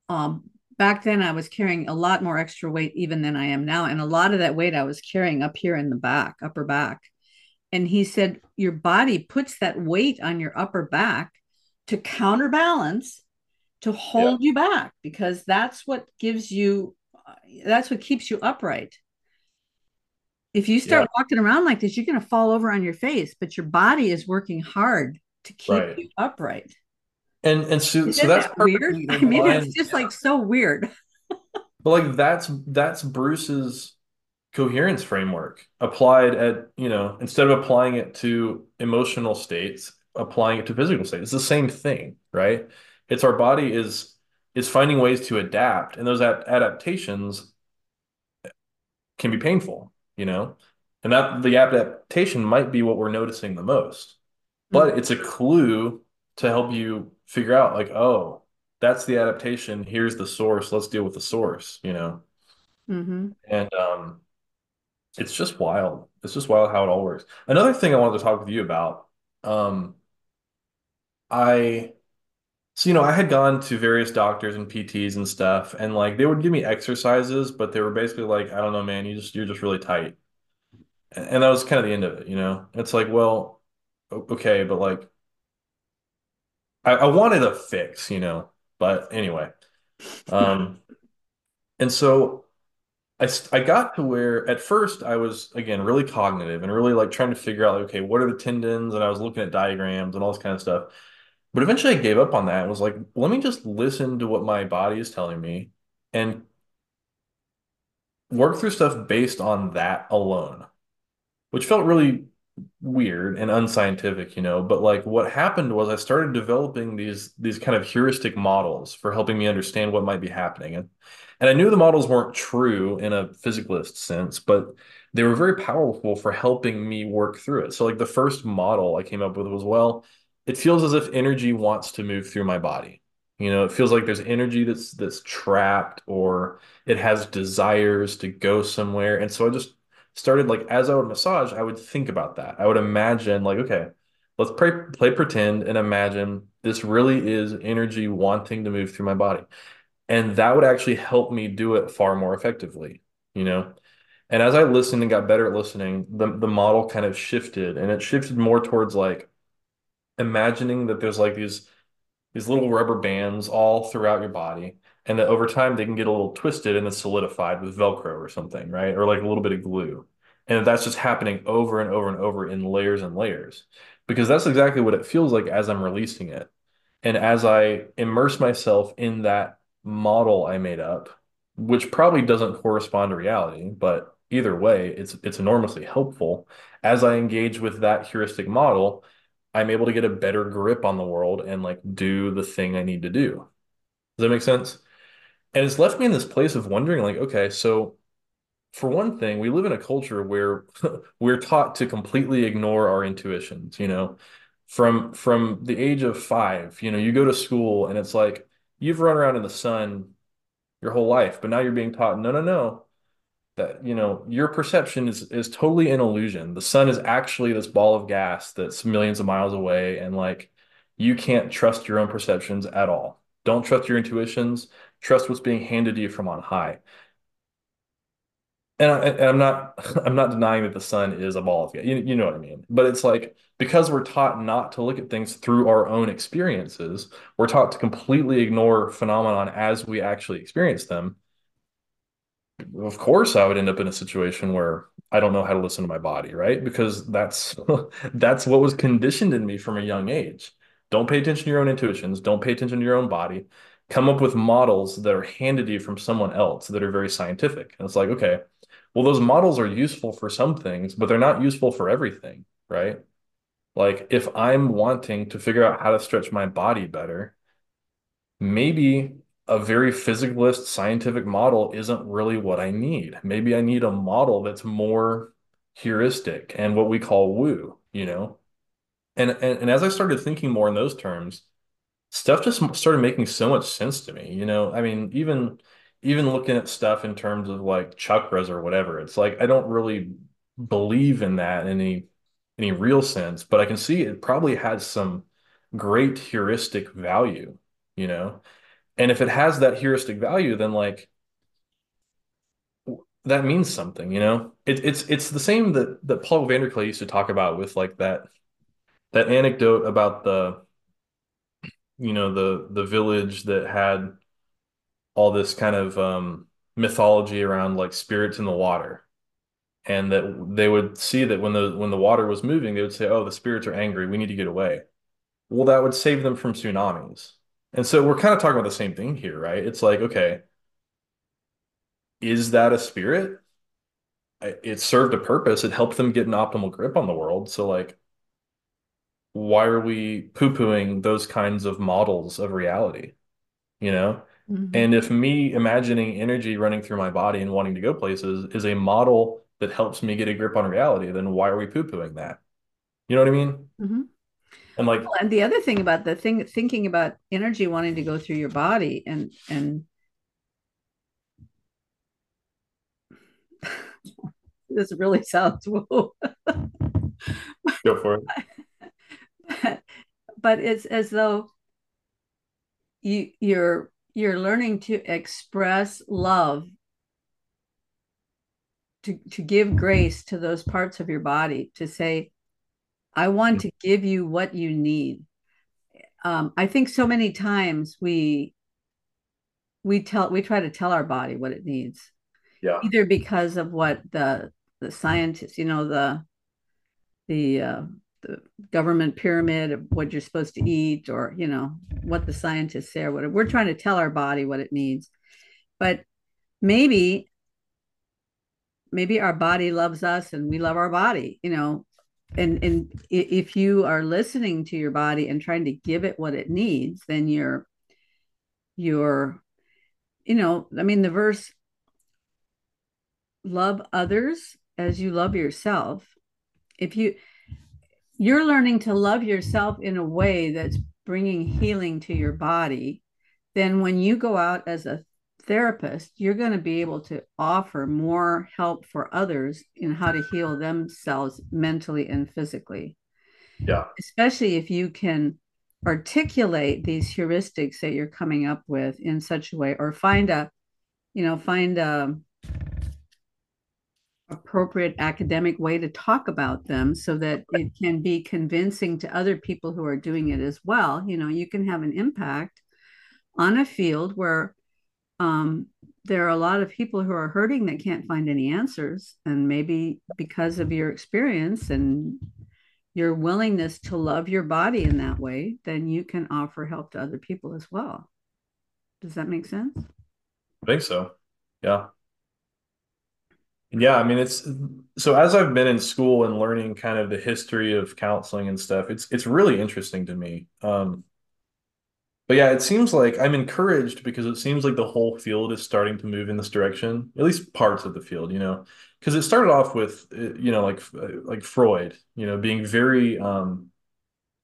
S1: um back then I was carrying a lot more extra weight even than I am now. And a lot of that weight I was carrying up here in the back, upper back. And he said your body puts that weight on your upper back to counterbalance to
S2: Yeah.
S1: hold you back because that's what gives you that's what keeps you upright if you
S2: Yeah.
S1: start walking around like this you're going to fall over on your face but your body is working hard to keep
S2: Right.
S1: you upright
S2: And and so so that's
S1: that weird i mean it's just
S2: Yeah.
S1: like so weird
S2: But like that's that's Bruce's coherence framework applied at, you know, instead of applying it to emotional states, applying it to physical states. It's the same thing, right? It's our body is is finding ways to adapt, and those ad adaptations can be painful, you know? And that the adaptation might be what we're noticing the most. But it's a clue to help you figure out like, oh, that's the adaptation. Here's the source. Let's deal with the source, you know?
S1: mm-hmm.
S2: And um It's just wild. It's just wild how it all works. Another thing I wanted to talk with you about, um, I, so you know, I had gone to various doctors and PTs and stuff, and like they would give me exercises, but they were basically like, I don't know, man, you just you're just really tight. And, and that was kind of the end of it, you know? It's like, well, okay, but like I, I wanted a fix, you know. But anyway, um, and so I, I got to where at first I was again really cognitive and really like trying to figure out like okay what are the tendons and I was looking at diagrams and all this kind of stuff. But eventually I gave up on that and was like let me just listen to what my body is telling me and work through stuff based on that alone which felt really weird and unscientific, you know. But like what happened was I started developing these these kind of heuristic models for helping me understand what might be happening. And and I knew the models weren't true in a physicalist sense, but they were very powerful for helping me work through it. So like the first model I came up with was, well, it feels as if energy wants to move through my body. You know, it feels like there's energy that's that's trapped or it has desires to go somewhere. And so I just started like as I would massage, I would think about that. I would imagine like, okay, let's play play pretend and imagine this really is energy wanting to move through my body. And that would actually help me do it far more effectively, you know? And as I listened and got better at listening, the the model kind of shifted and it shifted more towards like imagining that there's like these these little rubber bands all throughout your body, and that over time they can get a little twisted and then solidified with Velcro or something, right? Or like a little bit of glue. And that's just happening over and over and over in layers and layers. Because that's exactly what it feels like as I'm releasing it. And as I immerse myself in that model I made up, which probably doesn't correspond to reality, but either way, it's it's enormously helpful. As I engage with that heuristic model, I'm able to get a better grip on the world and like do the thing I need to do. Does that make sense? And it's left me in this place of wondering, like, okay, so for one thing, we live in a culture where we're taught to completely ignore our intuitions, you know. From from the age of five, you know, you go to school and it's like you've run around in the sun your whole life, but now you're being taught, no, no, no, that, you know, your perception is is totally an illusion. The sun is actually this ball of gas that's millions of miles away, and like you can't trust your own perceptions at all. Don't trust your intuitions. Trust what's being handed to you from on high. And, I, I'm not I'm not denying that the sun is a ball of gas. You, you know what I mean. But it's like because we're taught not to look at things through our own experiences, we're taught to completely ignore phenomenon as we actually experience them. Of course, I would end up in a situation where I don't know how to listen to my body, right? Because that's that's what was conditioned in me from a young age. Don't pay attention to your own intuitions. Don't pay attention to your own body. come up with models that are handed to you from someone else that are very scientific. And it's like, okay, well, those models are useful for some things, but they're not useful for everything, right? Like if I'm wanting to figure out how to stretch my body better, maybe a very physicalist scientific model isn't really what I need. Maybe I need a model that's more heuristic and what we call woo, you know? And, and and as I started thinking more in those terms, stuff just started making so much sense to me. You know, I mean, even even looking at stuff in terms of like chakras or whatever, it's like I don't really believe in that in any any real sense, but I can see it probably has some great heuristic value, you know? And if it has that heuristic value, then like that means something, you know? It, it's it's the same that that Paul VanderKlay used to talk about with like that that anecdote about the you know the the village that had all this kind of um, mythology around like spirits in the water, and that they would see that when the when the water was moving, they would say, "Oh, the spirits are angry. We need to get away." Well, that would save them from tsunamis. And so we're kind of talking about the same thing here, right? It's like, okay, is that a spirit? It served a purpose. It helped them get an optimal grip on the world. So like, why are we poo-pooing those kinds of models of reality? You know?
S1: Mhm.
S2: And if me imagining energy running through my body and wanting to go places is a model that helps me get a grip on reality, then why are we poo-pooing that? You know what I mean?
S1: Mhm.
S2: And like,
S1: Well, and the other thing about the thing thinking about energy wanting to go through your body and and this really sounds woo.
S2: go for it.
S1: but it's as though you you're you're learning to express love to to give grace to those parts of your body to say i want to give you what you need um, i think so many times we we tell we try to tell our body what it needs
S2: Yeah.
S1: either because of what the the scientists you know the the uh, the government pyramid of what you're supposed to eat or you know what the scientists say or whatever. We're trying to tell our body what it needs. But maybe maybe our body loves us and we love our body you know? And and if you are listening to your body and trying to give it what it needs then you're you're you know i mean the verse love others as you love yourself. If you you're learning to love yourself in a way that's bringing healing to your body then when you go out as a therapist you're going to be able to offer more help for others in how to heal themselves mentally and physically
S2: Yeah.
S1: especially if you can articulate these heuristics that you're coming up with in such a way or find a you know find a appropriate academic way to talk about them so that it can be convincing to other people who are doing it as well you know you can have an impact on a field where um, there are a lot of people who are hurting that can't find any answers and maybe because of your experience and your willingness to love your body in that way then you can offer help to other people as well does that make sense
S2: I think so. Yeah. Yeah, I mean it's so as I've been in school and learning kind of the history of counseling and stuff, it's it's really interesting to me. Um, but yeah, it seems like I'm encouraged because it seems like the whole field is starting to move in this direction, at least parts of the field, you know, because it started off with, uh, you know, like like Freud, you know, being very um,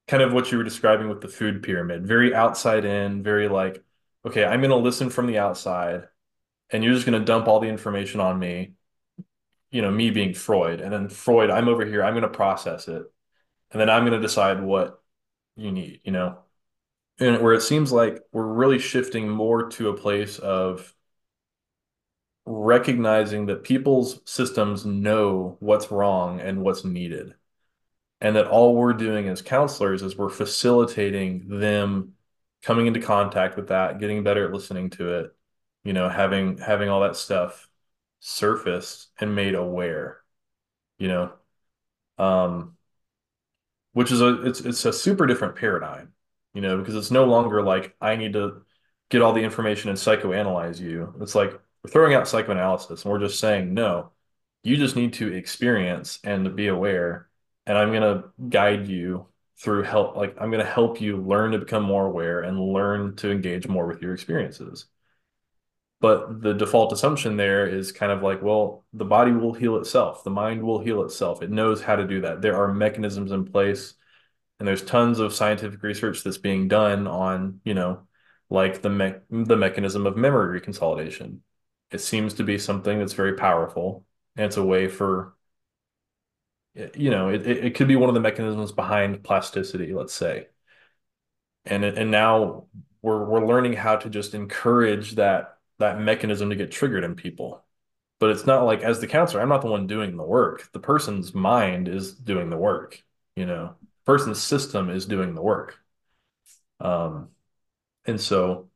S2: kind of what you were describing with the food pyramid, very outside in, very like, okay, I'm going to listen from the outside, and you're just going to dump all the information on me you know, me being Freud, and then Freud, I'm over here, I'm going to process it, and then I'm going to decide what you need, you know, and where it seems like we're really shifting more to a place of recognizing that people's systems know what's wrong and what's needed, and that all we're doing as counselors is we're facilitating them coming into contact with that, getting better at listening to it, you know, having having all that stuff surfaced and made aware, you know, um, which is a it's it's a super different paradigm, you know, because it's no longer like I need to get all the information and psychoanalyze you. It's like we're throwing out psychoanalysis and we're just saying, no, you just need to experience and to be aware. And I'm to guide you through help. Like I'm going to help you learn to become more aware and learn to engage more with your experiences. But the default assumption there is kind of like, well, the body will heal itself. The mind will heal itself. It knows how to do that. There are mechanisms in place and there's tons of scientific research that's being done on, you know, like the me the mechanism of memory reconsolidation. It seems to be something that's very powerful, and it's a way for, you know, it, it could be one of the mechanisms behind plasticity, let's say. And and now we're we're learning how to just encourage that that mechanism to get triggered in people. But it's not like as the counselor, I'm not the one doing the work. The person's mind is doing the work, you know. Person's system is doing the work. Um, and so,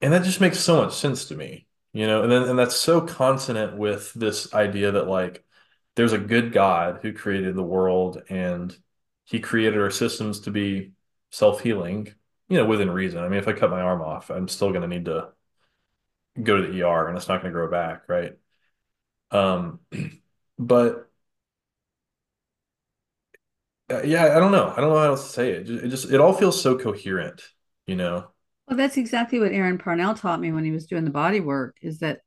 S2: and that just makes so much sense to me, you know, and then, and that's so consonant with this idea that like there's a good God who created the world and he created our systems to be self-healing, you know, within reason. I mean, if I cut my arm off, I'm still going to need to go to the ER and it's not going to grow back, right? Um, but uh, yeah, I don't know. I don't know how else to say it. It just it all feels so coherent, you know.
S1: Well, that's exactly what Aaron Parnell taught me when he was doing the body work is that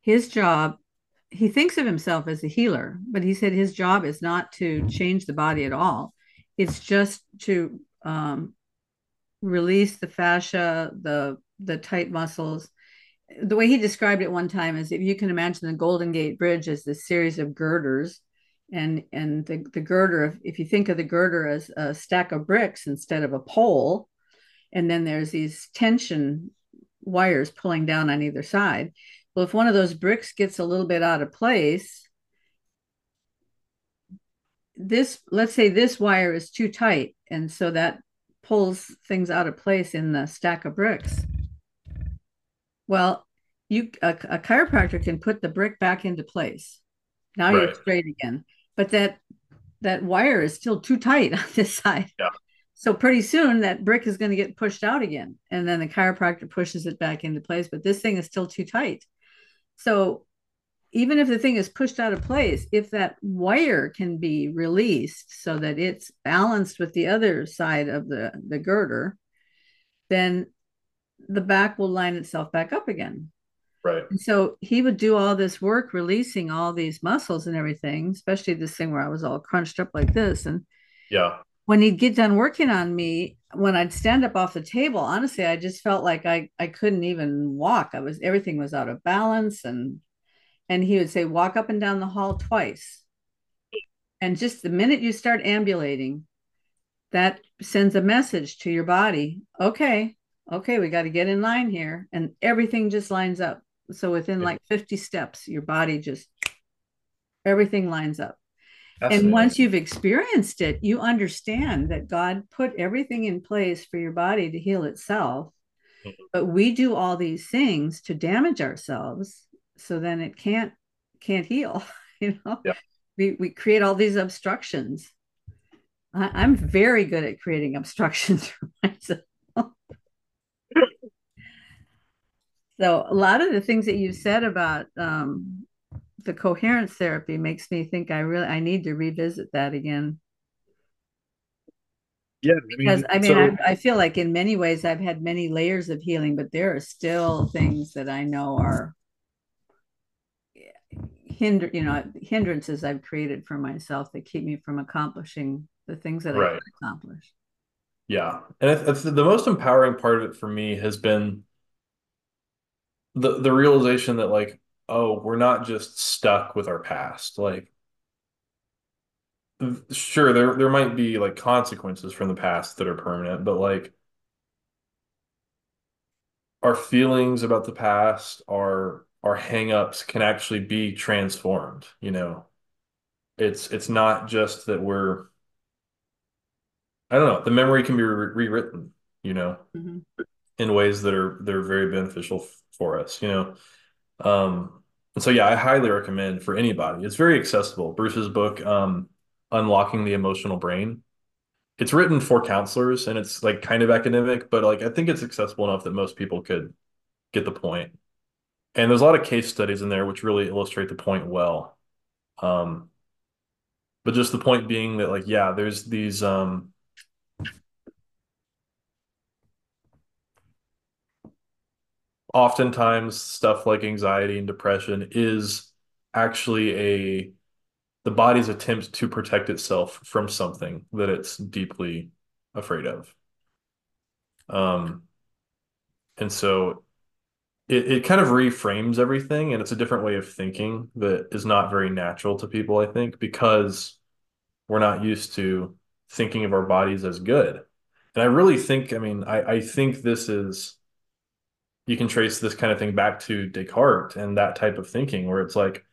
S1: his job, he thinks of himself as a healer, but he said his job is not to change the body at all. It's just to um, release the fascia, the the tight muscles. The way he described it one time is if you can imagine the Golden Gate Bridge as this series of girders, and and the, the girder, if, if you think of the girder as a stack of bricks instead of a pole, and then there's these tension wires pulling down on either side. Well, if one of those bricks gets a little bit out of place, this, let's say this wire is too tight, and so that pulls things out of place in the stack of bricks. Well, you a, a chiropractor can put the brick back into place. Now right. you're straight again, but that that wire is still too tight on this side.
S2: Yeah.
S1: So pretty soon that brick is going to get pushed out again. And then the chiropractor pushes it back into place, but this thing is still too tight. So even if the thing is pushed out of place, if that wire can be released so that it's balanced with the other side of the, the girder, then the back will line itself back up again.
S2: Right.
S1: And so he would do all this work releasing all these muscles and everything, especially this thing where I was all crunched up like this. And
S2: yeah,
S1: when he'd get done working on me, when I'd stand up off the table, honestly, I just felt like I I couldn't even walk. I was everything was out of balance and and he would say walk up and down the hall twice. And just the minute you start ambulating, that sends a message to your body. Okay, okay, we got to get in line here and everything just lines up. So within like 50 steps, your body just everything lines up and once you've experienced it, you understand that God put everything in place for your body to heal itself. Mm-hmm. But we do all these things to damage ourselves, so then it can't can't heal. You know,
S2: yeah.
S1: we we create all these obstructions. I, am very good at creating obstructions for myself. So a lot of the things that you've said about um, the coherence therapy makes me think I really I need to revisit that again.
S2: Yeah,
S1: because I mean, I, mean so, I, I, feel like in many ways I've had many layers of healing, but there are still things that I know are hinder, you know, hindrances I've created for myself that keep me from accomplishing the things that right. I accomplish.
S2: Yeah, and it's, the most empowering part of it for me has been the the realization that like oh, we're not just stuck with our past. Like, sure, there there might be like consequences from the past that are permanent, but like our feelings about the past, our our hangups can actually be transformed, you know. It's it's not just that we're I don't know, the memory can be re rewritten, you know, mm-hmm. in ways that are they're very beneficial for us, you know. Um, and so, yeah, I highly recommend for anybody. It's very accessible. Bruce's book, um, Unlocking the Emotional Brain. it's written for counselors and it's like kind of academic, but like I think it's accessible enough that most people could get the point. And there's a lot of case studies in there which really illustrate the point well. Um, but just the point being that like yeah, there's these um oftentimes stuff like anxiety and depression is actually a the body's attempt to protect itself from something that it's deeply afraid of. Um, and so it, it kind of reframes everything and it's a different way of thinking that is not very natural to people, I think, because we're not used to thinking of our bodies as good. And I really think, I mean, I, I think this is you can trace this kind of thing back to Descartes and that type of thinking where it's like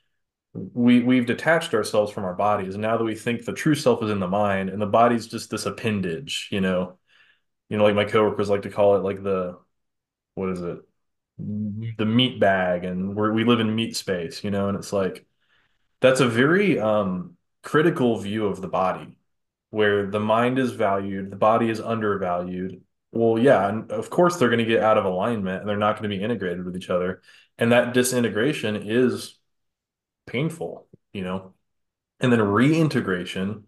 S2: we we've detached ourselves from our bodies. And now that we think the true self is in the mind and the body's just this appendage you know you know like my coworkers like to call it like the what is it? The meat bag and we we live in meat space you know and it's like that's a very um critical view of the body where the mind is valued the body is undervalued well yeah and of course they're going to get out of alignment and they're not going to be integrated with each other and that disintegration is painful, you know. And then reintegration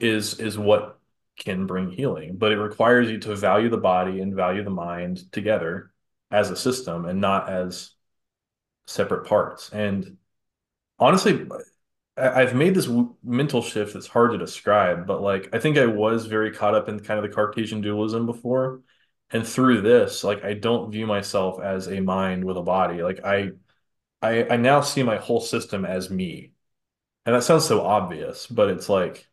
S2: is is what can bring healing, but it requires you to value the body and value the mind together as a system and not as separate parts. And honestly, I've made this mental shift that's hard to describe, but like I think I was very caught up in kind of the Cartesian dualism before. And through this, like I don't view myself as a mind with a body. Like I I, I now see my whole system as me. And that sounds so obvious, but it's like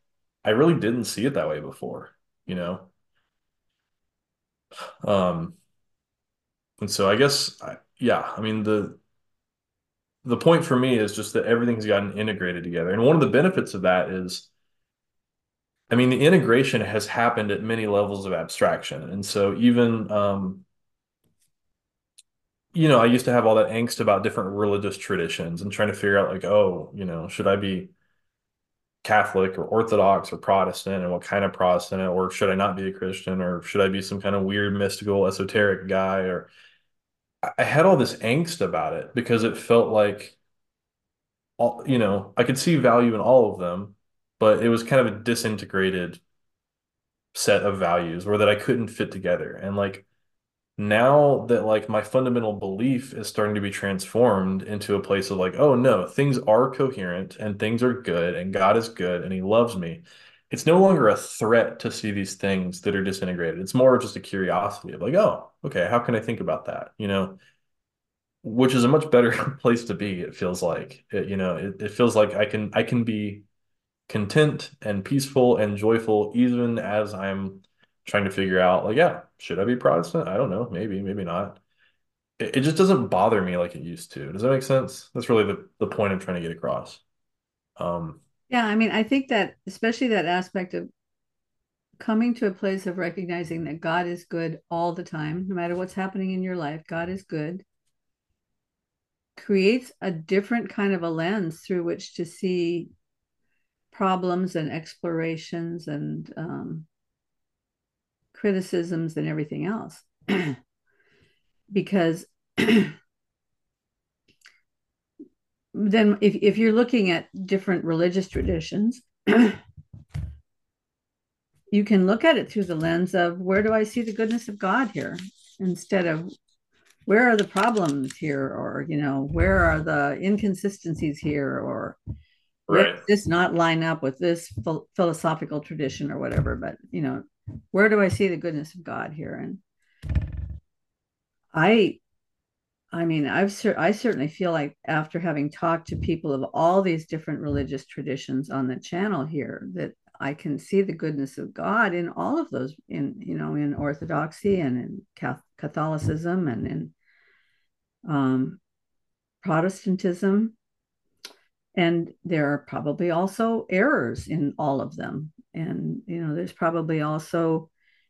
S2: I really didn't see it that way before, you know? Um, and so I guess I, yeah, I mean the the point for me is just that everything's gotten integrated together. And one of the benefits of that is I mean the integration has happened at many levels of abstraction. And so even um you know, I used to have all that angst about different religious traditions and trying to figure out like, oh, you know, should I be Catholic or Orthodox or Protestant and what kind of Protestant or should I not be a Christian or should I be some kind of weird mystical esoteric guy or I had all this angst about it because it felt like all, you know, I could see value in all of them, but it was kind of a disintegrated set of values or that I couldn't fit together. And like now that like my fundamental belief is starting to be transformed into a place of like, oh no, things are coherent and things are good and God is good and he loves me. It's no longer a threat to see these things that are disintegrated. It's more of just a curiosity of like, oh, okay, how can I think about that? You know, which is a much better place to be, it feels like. It, you know, it, it feels like I can I can be content and peaceful and joyful even as I'm trying to figure out like, yeah, should I be Protestant? I don't know. Maybe, maybe not. It, it just doesn't bother me like it used to. Does that make sense? That's really the, the point I'm trying to get across. Um,
S1: yeah, I mean, I think that especially that aspect of coming to a place of recognizing that God is good all the time, no matter what's happening in your life, God is good, creates a different kind of a lens through which to see problems and explorations and um, criticisms and everything else. because then if, if you're looking at different religious traditions, you can look at it through the lens of where do I see the goodness of God here instead of where are the problems here or you know where are the inconsistencies here or
S2: right.
S1: this not line up with this philosophical tradition or whatever but you know where do I see the goodness of God here? And I, I mean, I've cer- I certainly feel like after having talked to people of all these different religious traditions on the channel here, that I can see the goodness of God in all of those, in you know, in Orthodoxy and in Catholicism and in um, Protestantism. And there are probably also errors in all of them and you know there's probably also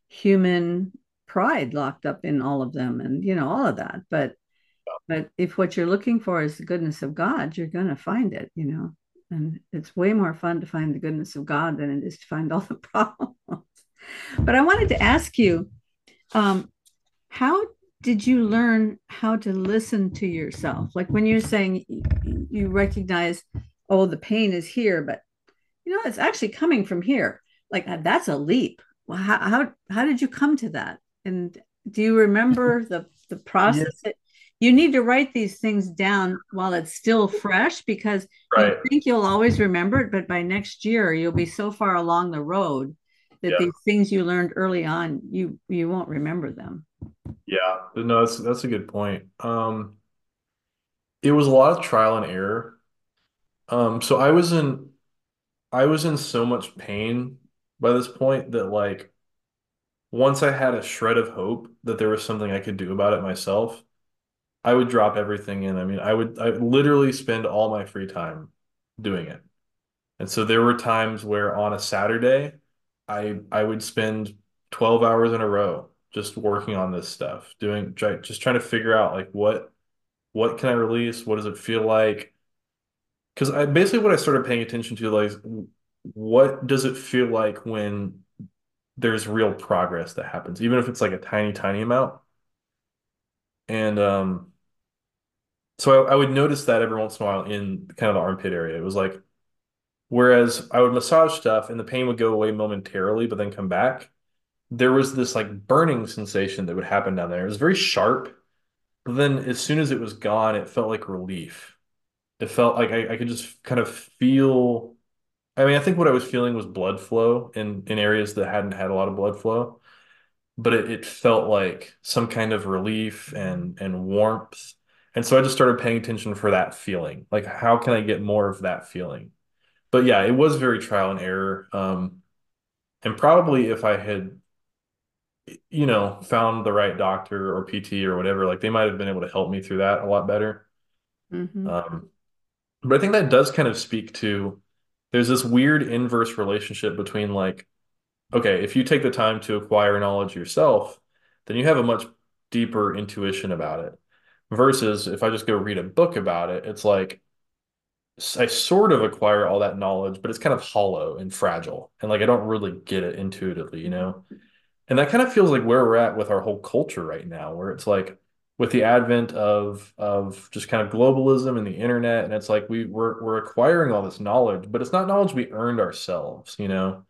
S1: human pride locked up in all of them and you know all of that but but if what you're looking for is the goodness of god you're going to find it you know and it's way more fun to find the goodness of god than it is to find all the problems But I wanted to ask you, um, how did you learn how to listen to yourself? Like when you're saying you recognize, oh, the pain is here, but you know, it's actually coming from here. Like uh, that's a leap. Well, how, how how did you come to that? And do you remember the the process that you need to write these things down while it's still fresh because you think you'll always remember it, but by next year you'll be so far along the road that
S2: Yeah.
S1: these things you learned early on you you won't remember them.
S2: Yeah. No, that's that's a good point. Um, it was a lot of trial and error. Um, so I was in I was in so much pain by this point that like once I had a shred of hope that there was something I could do about it myself, I would drop everything in. I mean, I would I literally spend all my free time doing it. And so there were times where on a Saturday, I I would spend 12 hours in a row just working on this stuff, doing just trying to figure out like what what can I release? What does it feel like? Because I basically what I started paying attention to like what does it feel like when there's real progress that happens, even if it's like a tiny, tiny amount. And um so I, I would notice that every once in a while in kind of the armpit area. It was like whereas I would massage stuff and the pain would go away momentarily, but then come back. There was this like burning sensation that would happen down there. It was very sharp, but then as soon as it was gone, it felt like relief. It felt like I, I could just kind of feel. I mean, I think what I was feeling was blood flow in in areas that hadn't had a lot of blood flow, but it, it felt like some kind of relief and and warmth. And so I just started paying attention for that feeling. Like, how can I get more of that feeling? But yeah, it was very trial and error. Um, and probably if I had, you know, found the right doctor or PT or whatever, like they might have been able to help me through that a lot better.
S1: Mm-hmm.
S2: Um, but I think that does kind of speak to there's this weird inverse relationship between like, okay, if you take the time to acquire knowledge yourself, then you have a much deeper intuition about it. Versus if I just go read a book about it, it's like I sort of acquire all that knowledge, but it's kind of hollow and fragile. And like I don't really get it intuitively, you know? And that kind of feels like where we're at with our whole culture right now, where it's like with the advent of of just kind of globalism and the internet, and it's like we we're we're acquiring all this knowledge, but it's not knowledge we earned ourselves, you know.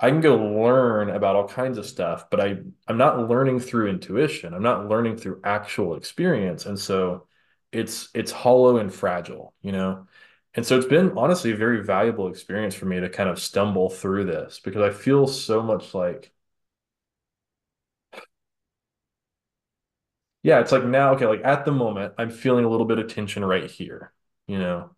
S2: I can go learn about all kinds of stuff, but I I'm not learning through intuition. I'm not learning through actual experience, and so it's it's hollow and fragile, you know. And so it's been honestly a very valuable experience for me to kind of stumble through this because I feel so much like Yeah, it's like now, okay, like at the moment, I'm feeling a little bit of tension right here, you know,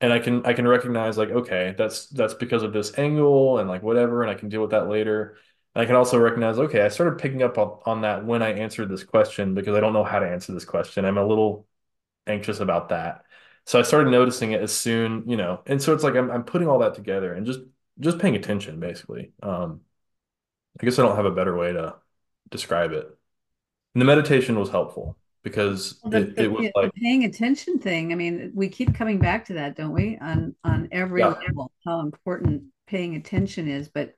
S2: and I can I can recognize like, okay, that's that's because of this angle and like whatever, and I can deal with that later. And I can also recognize, okay, I started picking up on, on that when I answered this question because I don't know how to answer this question. I'm a little anxious about that. So I started noticing it as soon, you know, and so it's like I'm I'm putting all that together and just just paying attention basically. Um, I guess I don't have a better way to describe it. And the meditation was helpful because
S1: Well, the,
S2: it, it was like,
S1: paying attention thing, I mean, we keep coming back to that, don't we? On on every
S2: yeah,
S1: level, how important paying attention is, but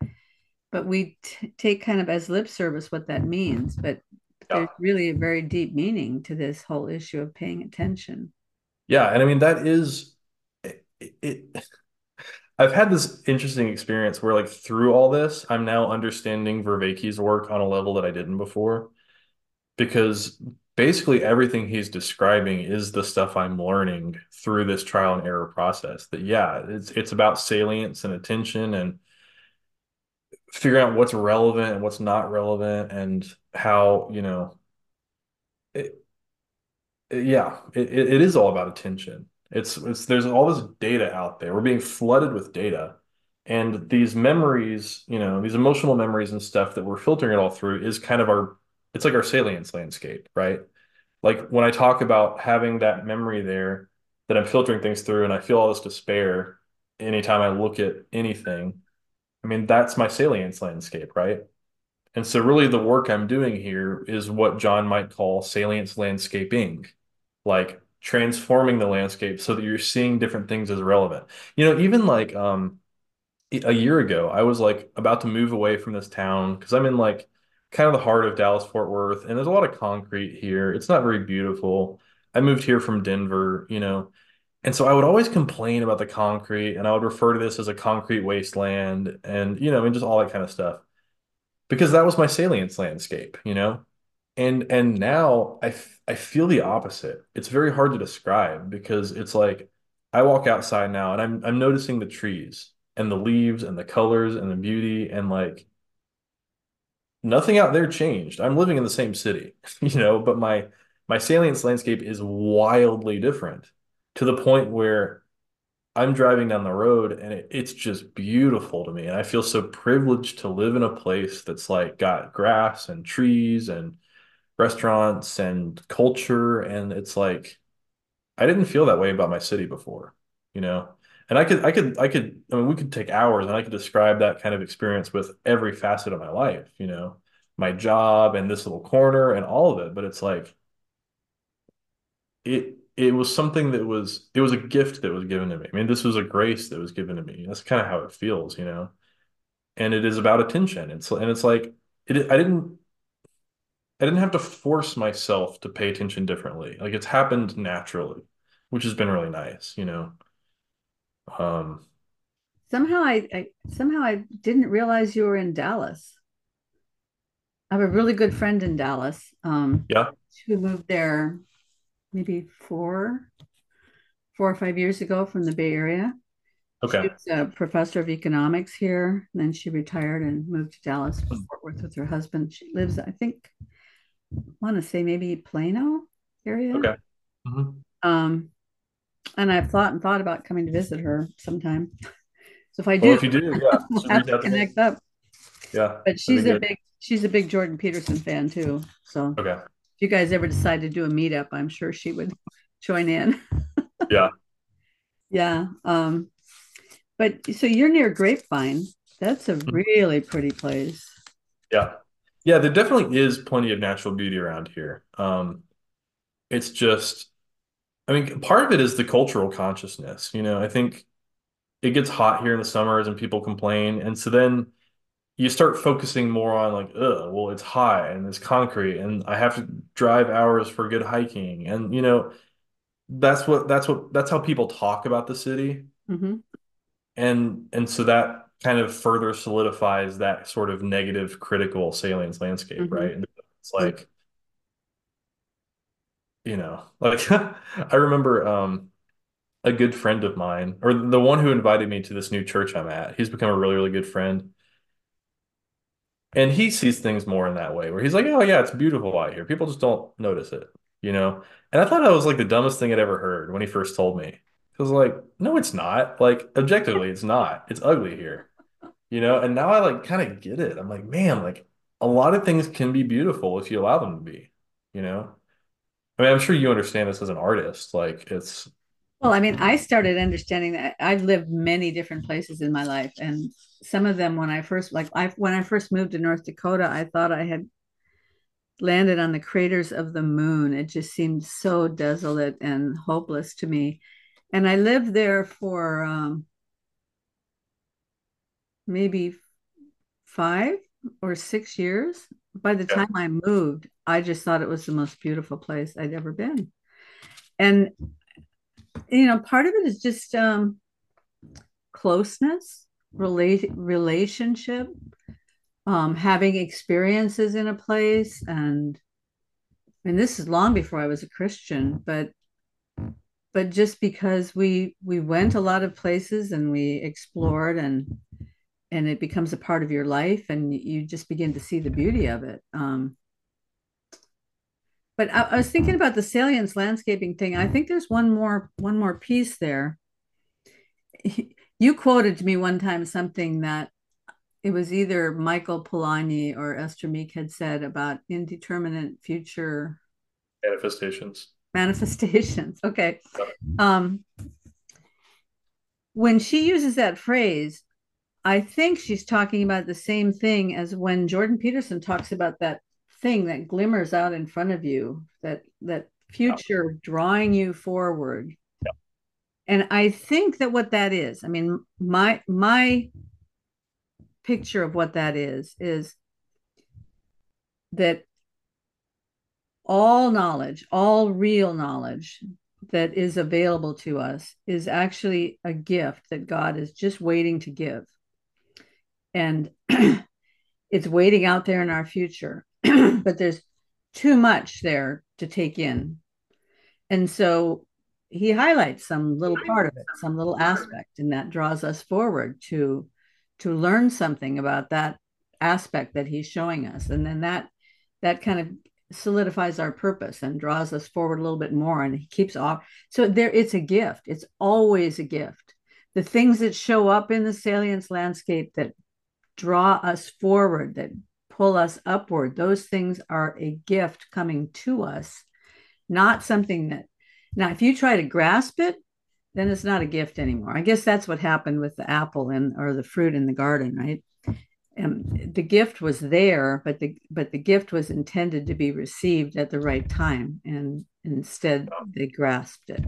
S1: but we t take kind of as lip service what that means, but
S2: yeah,
S1: there's really a very deep meaning to this whole issue of paying attention.
S2: yeah. And I mean, that is it, it. I've had this interesting experience where, like, through all this, I'm now understanding Vervaeke's work on a level that I didn't before because basically everything he's describing is the stuff I'm learning through this trial and error process. That, yeah, it's it's about salience and attention and figuring out what's relevant and what's not relevant and how, you know, it, yeah, it, it is all about attention. It's it's there's all this data out there. We're being flooded with data. And these memories, you know, these emotional memories and stuff that we're filtering it all through is kind of our it's like our salience landscape, right? Like when I talk about having that memory there that I'm filtering things through and I feel all this despair anytime I look at anything, I mean, that's my salience landscape, right? And so really the work I'm doing here is what John might call salience landscaping, like transforming the landscape so that you're seeing different things as relevant. You know, even like um a year ago, I was like about to move away from this town because I'm in like kind of the heart of Dallas Fort Worth, and there's a lot of concrete here. It's not very beautiful. I moved here from Denver, you know, and so I would always complain about the concrete, and I would refer to this as a concrete wasteland, and you know, and just all that kind of stuff because that was my salience landscape, you know. And and now I f- I feel the opposite. It's very hard to describe because it's like I walk outside now and I'm I'm noticing the trees and the leaves and the colors and the beauty and like nothing out there changed. I'm living in the same city, you know, but my my salience landscape is wildly different to the point where I'm driving down the road and it, it's just beautiful to me. And I feel so privileged to live in a place that's like got grass and trees and restaurants and culture. And it's like, I didn't feel that way about my city before, you know? And I could, I could, I could, I mean, we could take hours and I could describe that kind of experience with every facet of my life, you know, my job and this little corner and all of it. But it's like, it, it was something that was, it was a gift that was given to me. I mean, this was a grace that was given to me. That's kind of how it feels, you know? And it is about attention. It's, and it's like, it, I didn't, I didn't have to force myself to pay attention differently. Like it's happened naturally, which has been really nice, you know. Um,
S1: Somehow I, I somehow I didn't realize you were in Dallas. I have a really good friend in Dallas. Um,
S2: yeah.
S1: who moved there maybe four, four or five years ago from the Bay Area. She
S2: Okay.
S1: was a professor of economics here. And then she retired and moved to Dallas, Fort Worth with her husband. She lives, I think, I want to say maybe Plano area.
S2: Okay. Mhm.
S1: Um, and I've thought and thought about coming to visit her sometime. So if I
S2: Well,
S1: do,
S2: if you do, yeah,
S1: we'll have to
S2: me.
S1: connect up.
S2: Yeah,
S1: But she's a
S2: good.
S1: big she's a big Jordan Peterson fan too. So
S2: Okay.
S1: if you guys ever decide to do a meetup, I'm sure she would join in.
S2: Yeah.
S1: Yeah. Um, but so you're near Grapevine. That's a
S2: Mhm.
S1: really pretty place.
S2: Yeah. Yeah, there definitely is plenty of natural beauty around here. Um, it's just, I mean, part of it is the cultural consciousness. You know, I think it gets hot here in the summers and people complain. And so then you start focusing more on like, ugh, well, it's hot and it's concrete and I have to drive hours for good hiking. And you know, that's what that's what that's how people talk about the city.
S1: hmm
S2: And and so that kind of further solidifies that sort of negative critical salience landscape,
S1: hmm
S2: right? And it's like, you know, like I remember um a good friend of mine, or the one who invited me to this new church I'm at, he's become a really, really good friend. And he sees things more in that way, where he's like, "Oh yeah, it's beautiful out here. People just don't notice it, you know." And I thought that was like the dumbest thing I'd ever heard when he first told me. I was like, "No, it's not. Like objectively, it's not. It's ugly here, you know." And now I like kind of get it. I'm like, man, like a lot of things can be beautiful if you allow them to be, you know. I mean, I'm sure you understand this as an artist. Like it's,
S1: Well, I mean, I started understanding that I've lived many different places in my life, and some of them when I first like I when I first moved to North Dakota, I thought I had landed on the craters of the moon. It just seemed so desolate and hopeless to me. And I lived there for um, maybe five or six years. By the
S2: yeah,
S1: time I moved, I just thought it was the most beautiful place I'd ever been. And, you know, part of it is just um, closeness, relate, relationship, um, having experiences in a place. And, and this is long before I was a Christian, but but just because we we went a lot of places and we explored and and it becomes a part of your life and you just begin to see the beauty of it um, but I, I was thinking about the salience landscaping thing. I think there's one more one more piece there. You quoted to me one time something that it was either michael polanyi or esther meek had said about indeterminate future
S2: manifestations.
S1: manifestations. Okay. Um, when she uses that phrase I think she's talking about the same thing as when Jordan Peterson talks about that thing that glimmers out in front of you, that that
S2: Yeah.
S1: future drawing you forward.
S2: Yeah.
S1: And I think that what that is, I mean, my my picture of what that is is that all knowledge, all real knowledge that is available to us is actually a gift that God is just waiting to give. And it's waiting out there in our future, but there's too much there to take in. And so he highlights some little part of it, some little aspect, and that draws us forward to to learn something about that aspect that he's showing us. And then that that kind of solidifies our purpose and draws us forward a little bit more and he keeps off so there it's a gift it's always a gift the things that show up in the salience landscape that draw us forward that pull us upward. Those things are a gift coming to us not something that now if you try to grasp it then it's not a gift anymore. I guess that's what happened with the apple and or the fruit in the garden right? And the gift was there, but the but the gift was intended to be received at the right time, and instead they grasped it.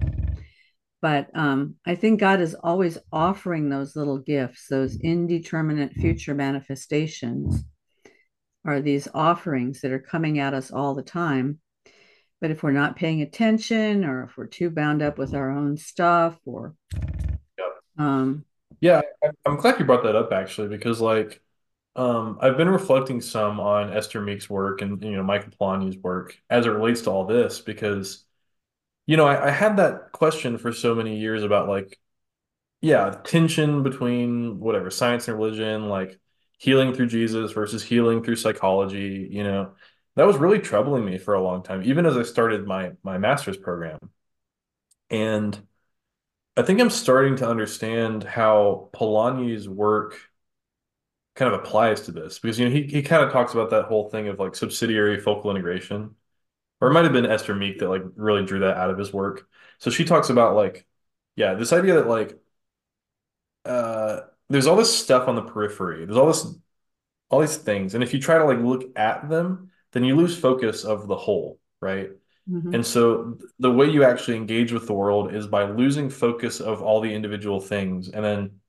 S1: But um, I think God is always offering those little gifts, those indeterminate future manifestations, are these offerings that are coming at us all the time. But if we're not paying attention, or if we're too bound up with our own stuff, or
S2: um, yeah, I'm glad you brought that up actually, because like um, I've been reflecting some on Esther Meek's work and you know Michael Polanyi's work as it relates to all this because you know I, I had that question for so many years about like yeah tension between whatever science and religion like healing through Jesus versus healing through psychology you know that was really troubling me for a long time even as I started my my master's program and I think I'm starting to understand how Polanyi's work kind of applies to this because you know he he kind of talks about that whole thing of like subsidiary focal integration, or it might have been Esther Meek that like really drew that out of his work. So she talks about like, yeah, this idea that like, uh, there's all this stuff on the periphery. There's all this, all these things, and if you try to like look at them, then you lose focus of the whole, right? Mm-hmm. And so the way you actually engage with the world is by losing focus of all the individual things and then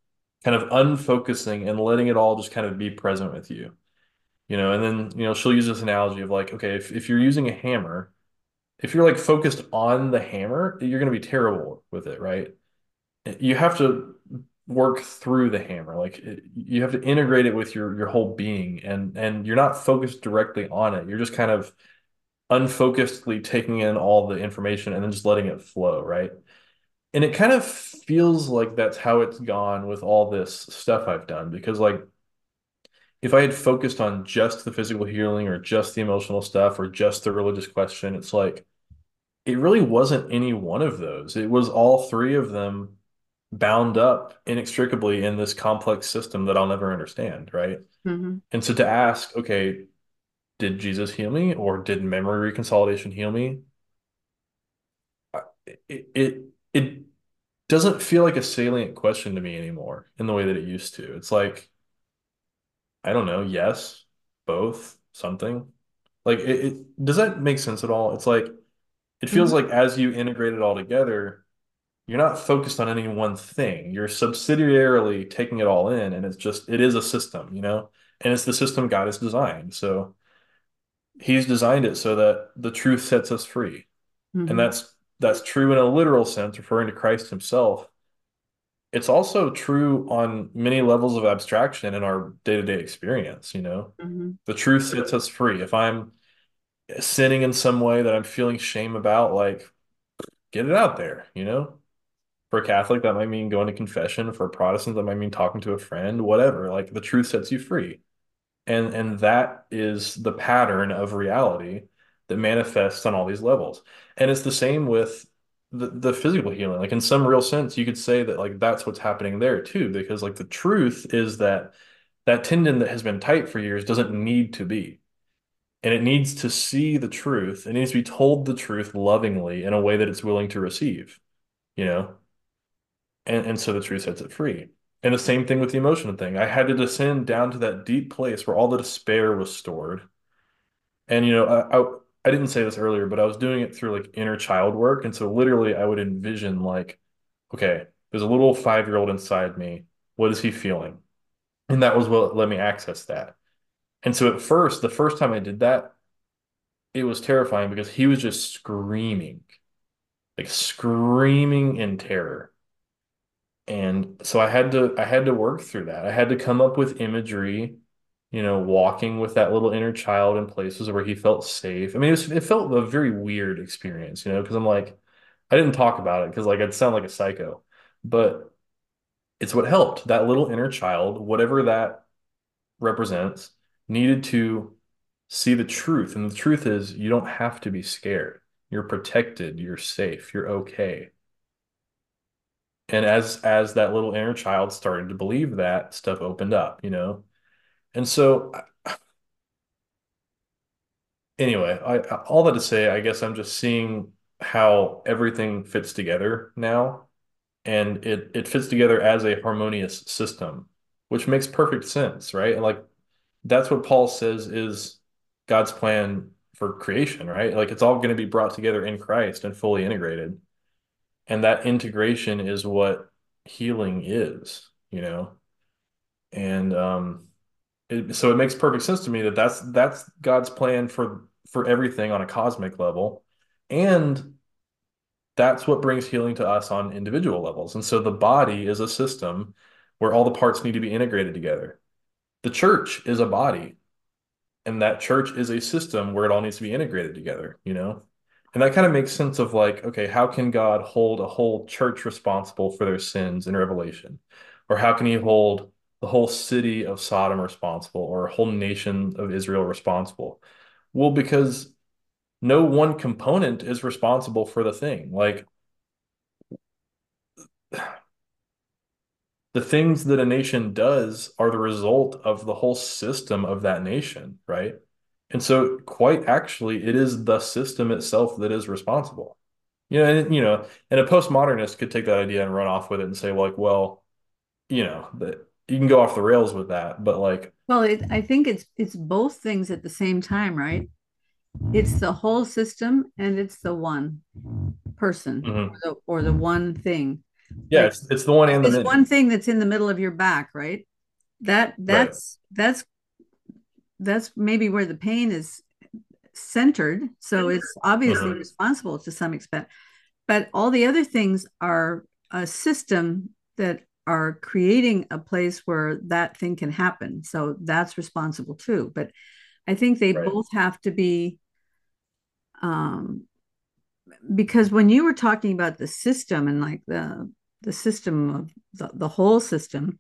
S2: kind of unfocusing and letting it all just kind of be present with you. You know, and then, you know, she'll use this analogy of like, okay, if, if you're using a hammer, if you're like focused on the hammer, you're going to be terrible with it, right? You have to work through the hammer. Like it, you have to integrate it with your your whole being and and you're not focused directly on it. You're just kind of unfocusedly taking in all the information and then just letting it flow, right? And it kind of feels like that's how it's gone with all this stuff I've done because like if I had focused on just the physical healing or just the emotional stuff or just the religious question, it's like it really wasn't any one of those. It was all three of them bound up inextricably in this complex system that I'll never understand, right? Mm-hmm. And so to ask, okay, did Jesus heal me or did memory reconsolidation heal me? It, it it doesn't feel like a salient question to me anymore in the way that it used to. It's like, I don't know, yes, both, something. Like it, it does that make sense at all? It's like it feels mm-hmm. like as you integrate it all together, you're not focused on any one thing. You're subsidiarily taking it all in, and it's just it is a system, you know, and it's the system God has designed. So He's designed it so that the truth sets us free, mm-hmm. and that's that's true in a literal sense, referring to Christ himself. It's also true on many levels of abstraction in our day-to-day experience, you know. Mm-hmm. The truth sets us free. If I'm sinning in some way that I'm feeling shame about, like get it out there, you know. For a Catholic, that might mean going to confession. For a Protestant, that might mean talking to a friend, whatever. Like the truth sets you free. And and that is the pattern of reality that manifests on all these levels. And it's the same with the, the physical healing. Like in some real sense, you could say that like that's what's happening there too, because like the truth is that that tendon that has been tight for years doesn't need to be. And it needs to see the truth. It needs to be told the truth lovingly in a way that it's willing to receive, you know? And, and so the truth sets it free. And the same thing with the emotional thing. I had to descend down to that deep place where all the despair was stored. And, you know, I, I I didn't say this earlier, but I was doing it through like inner child work. And so literally I would envision like, okay, there's a little five year old inside me. What is he feeling? And that was what let me access that. And so at first, the first time I did that, it was terrifying because he was just screaming, like screaming in terror. And so I had to I had to work through that. I had to come up with imagery, you know, walking with that little inner child in places where he felt safe. I mean, it was, it felt a very weird experience, you know, because I'm like, I didn't talk about it because like I'd sound like a psycho, but it's what helped. That little inner child, whatever that represents, needed to see the truth. And the truth is you don't have to be scared. You're protected, you're safe, you're okay. And as as that little inner child started to believe that, stuff opened up, you know? And so anyway, I all that to say, I guess I'm just seeing how everything fits together now. And it it fits together as a harmonious system, which makes perfect sense, right? Like that's what Paul says is God's plan for creation, right? Like it's all going to be brought together in Christ and fully integrated. And that integration is what healing is, you know? And um it, so it makes perfect sense to me that that's that's God's plan for for everything on a cosmic level. And that's what brings healing to us on individual levels. And so the body is a system where all the parts need to be integrated together. The church is a body and that church is a system where it all needs to be integrated together, you know? And that kind of makes sense of like, okay, how can God hold a whole church responsible for their sins in Revelation? Or how can he hold the whole city of Sodom responsible or a whole nation of Israel responsible? Well, because no one component is responsible for the thing. Like the things that a nation does are the result of the whole system of that nation, right? And so, quite actually, it is the system itself that is responsible. You know, and you know, and a postmodernist could take that idea and run off with it and say, like, well, you know, that you can go off the rails with that, but like,
S1: well, it, I think it's it's both things at the same time, right? It's the whole system and it's the one person
S2: mhm.
S1: or, the, or the one thing
S2: yeah,
S1: like
S2: it's it's the one and the
S1: one thing that's in the middle of your back right that
S2: right?
S1: that's that's that's maybe where the pain is centered. So it's obviously
S2: Mhm.
S1: responsible to some extent. But all the other things are a system that are creating a place where that thing can happen. So that's responsible too. But i think they
S2: Right.
S1: both have to be um because when you were talking about the system and like the the system of the, the whole system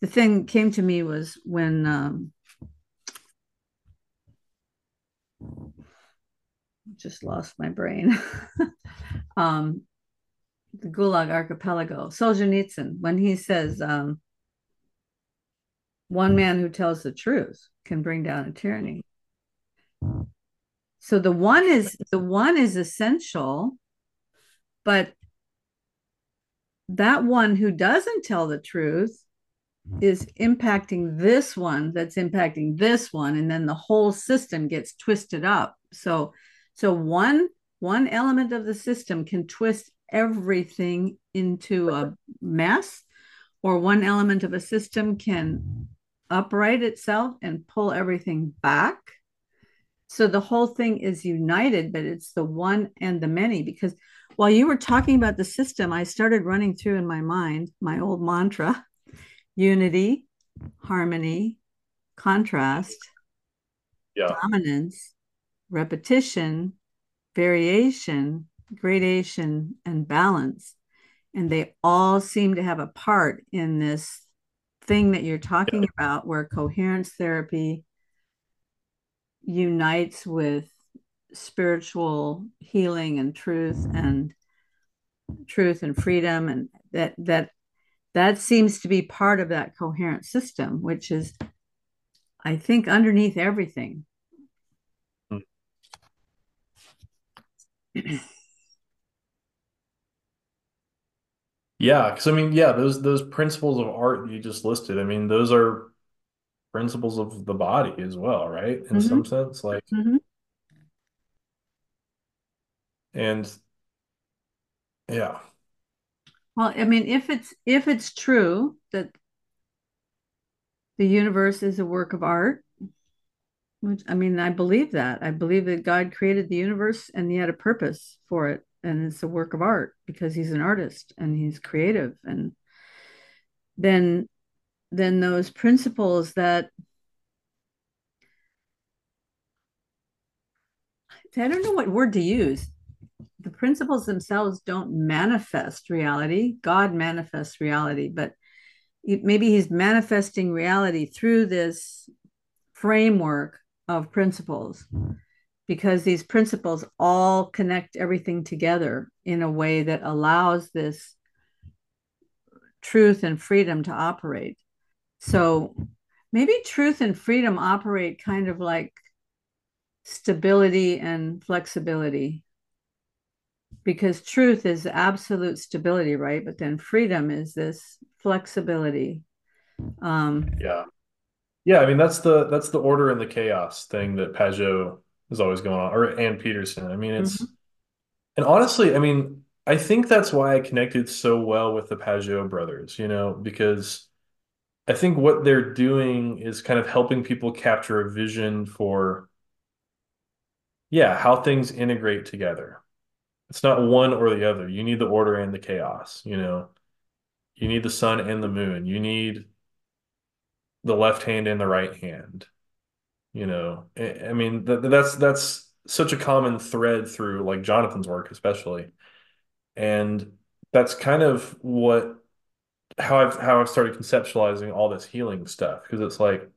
S1: the thing came to me was when um just lost my brain. Um the gulag archipelago solzhenitsyn when he says um one man who tells the truth can bring down a tyranny. So the one is the one is essential but that one who doesn't tell the truth Mm-hmm. is impacting this one that's impacting this one and then the whole system gets twisted up. So so one one element of the system can twist everything into a mess or one element of a system can upright itself and pull everything back. So the whole thing is united but it's the one and the many because while you were talking about the system i started running through in my mind my old mantra unity, harmony, contrast,
S2: Yeah.
S1: dominance, repetition, variation, gradation, and balance. And they all seem to have a part in this thing that you're talking
S2: Yeah.
S1: about, where coherence therapy unites with spiritual healing and truth and truth and freedom and that that that seems to be part of that coherent system, which is, I think, underneath everything.
S2: Yeah, because I mean, yeah, those those principles of art you just listed, I mean, those are principles of the body as well, right? In
S1: Mm-hmm.
S2: some sense, like,
S1: Mm-hmm.
S2: and yeah,
S1: Well, I mean, if it's if it's true that the universe is a work of art. Which I mean, I believe that. I believe that God created the universe and he had a purpose for it. And it's a work of art because he's an artist and he's creative. And then then those principles that I don't know what word to use. The principles themselves don't manifest reality. God manifests reality, but maybe he's manifesting reality through this framework of principles because these principles all connect everything together in a way that allows this truth and freedom to operate. So maybe truth and freedom operate kind of like stability and flexibility because truth is absolute stability right but then freedom is this flexibility
S2: um yeah yeah i mean that's the that's the order and the chaos thing that pageau is always going on or ann peterson i mean it's mm-hmm. and honestly i mean i think that's why i connected so well with the pageau brothers you know because i think what they're doing is kind of helping people capture a vision for yeah, how things integrate together. It's not one or the other. You need the order and the chaos, you know. You need the sun and the moon. You need the left hand and the right hand. You know, I mean, that's that's such a common thread through like Jonathan's work, especially, and that's kind of what how I've how I've started conceptualizing all this healing stuff because it's like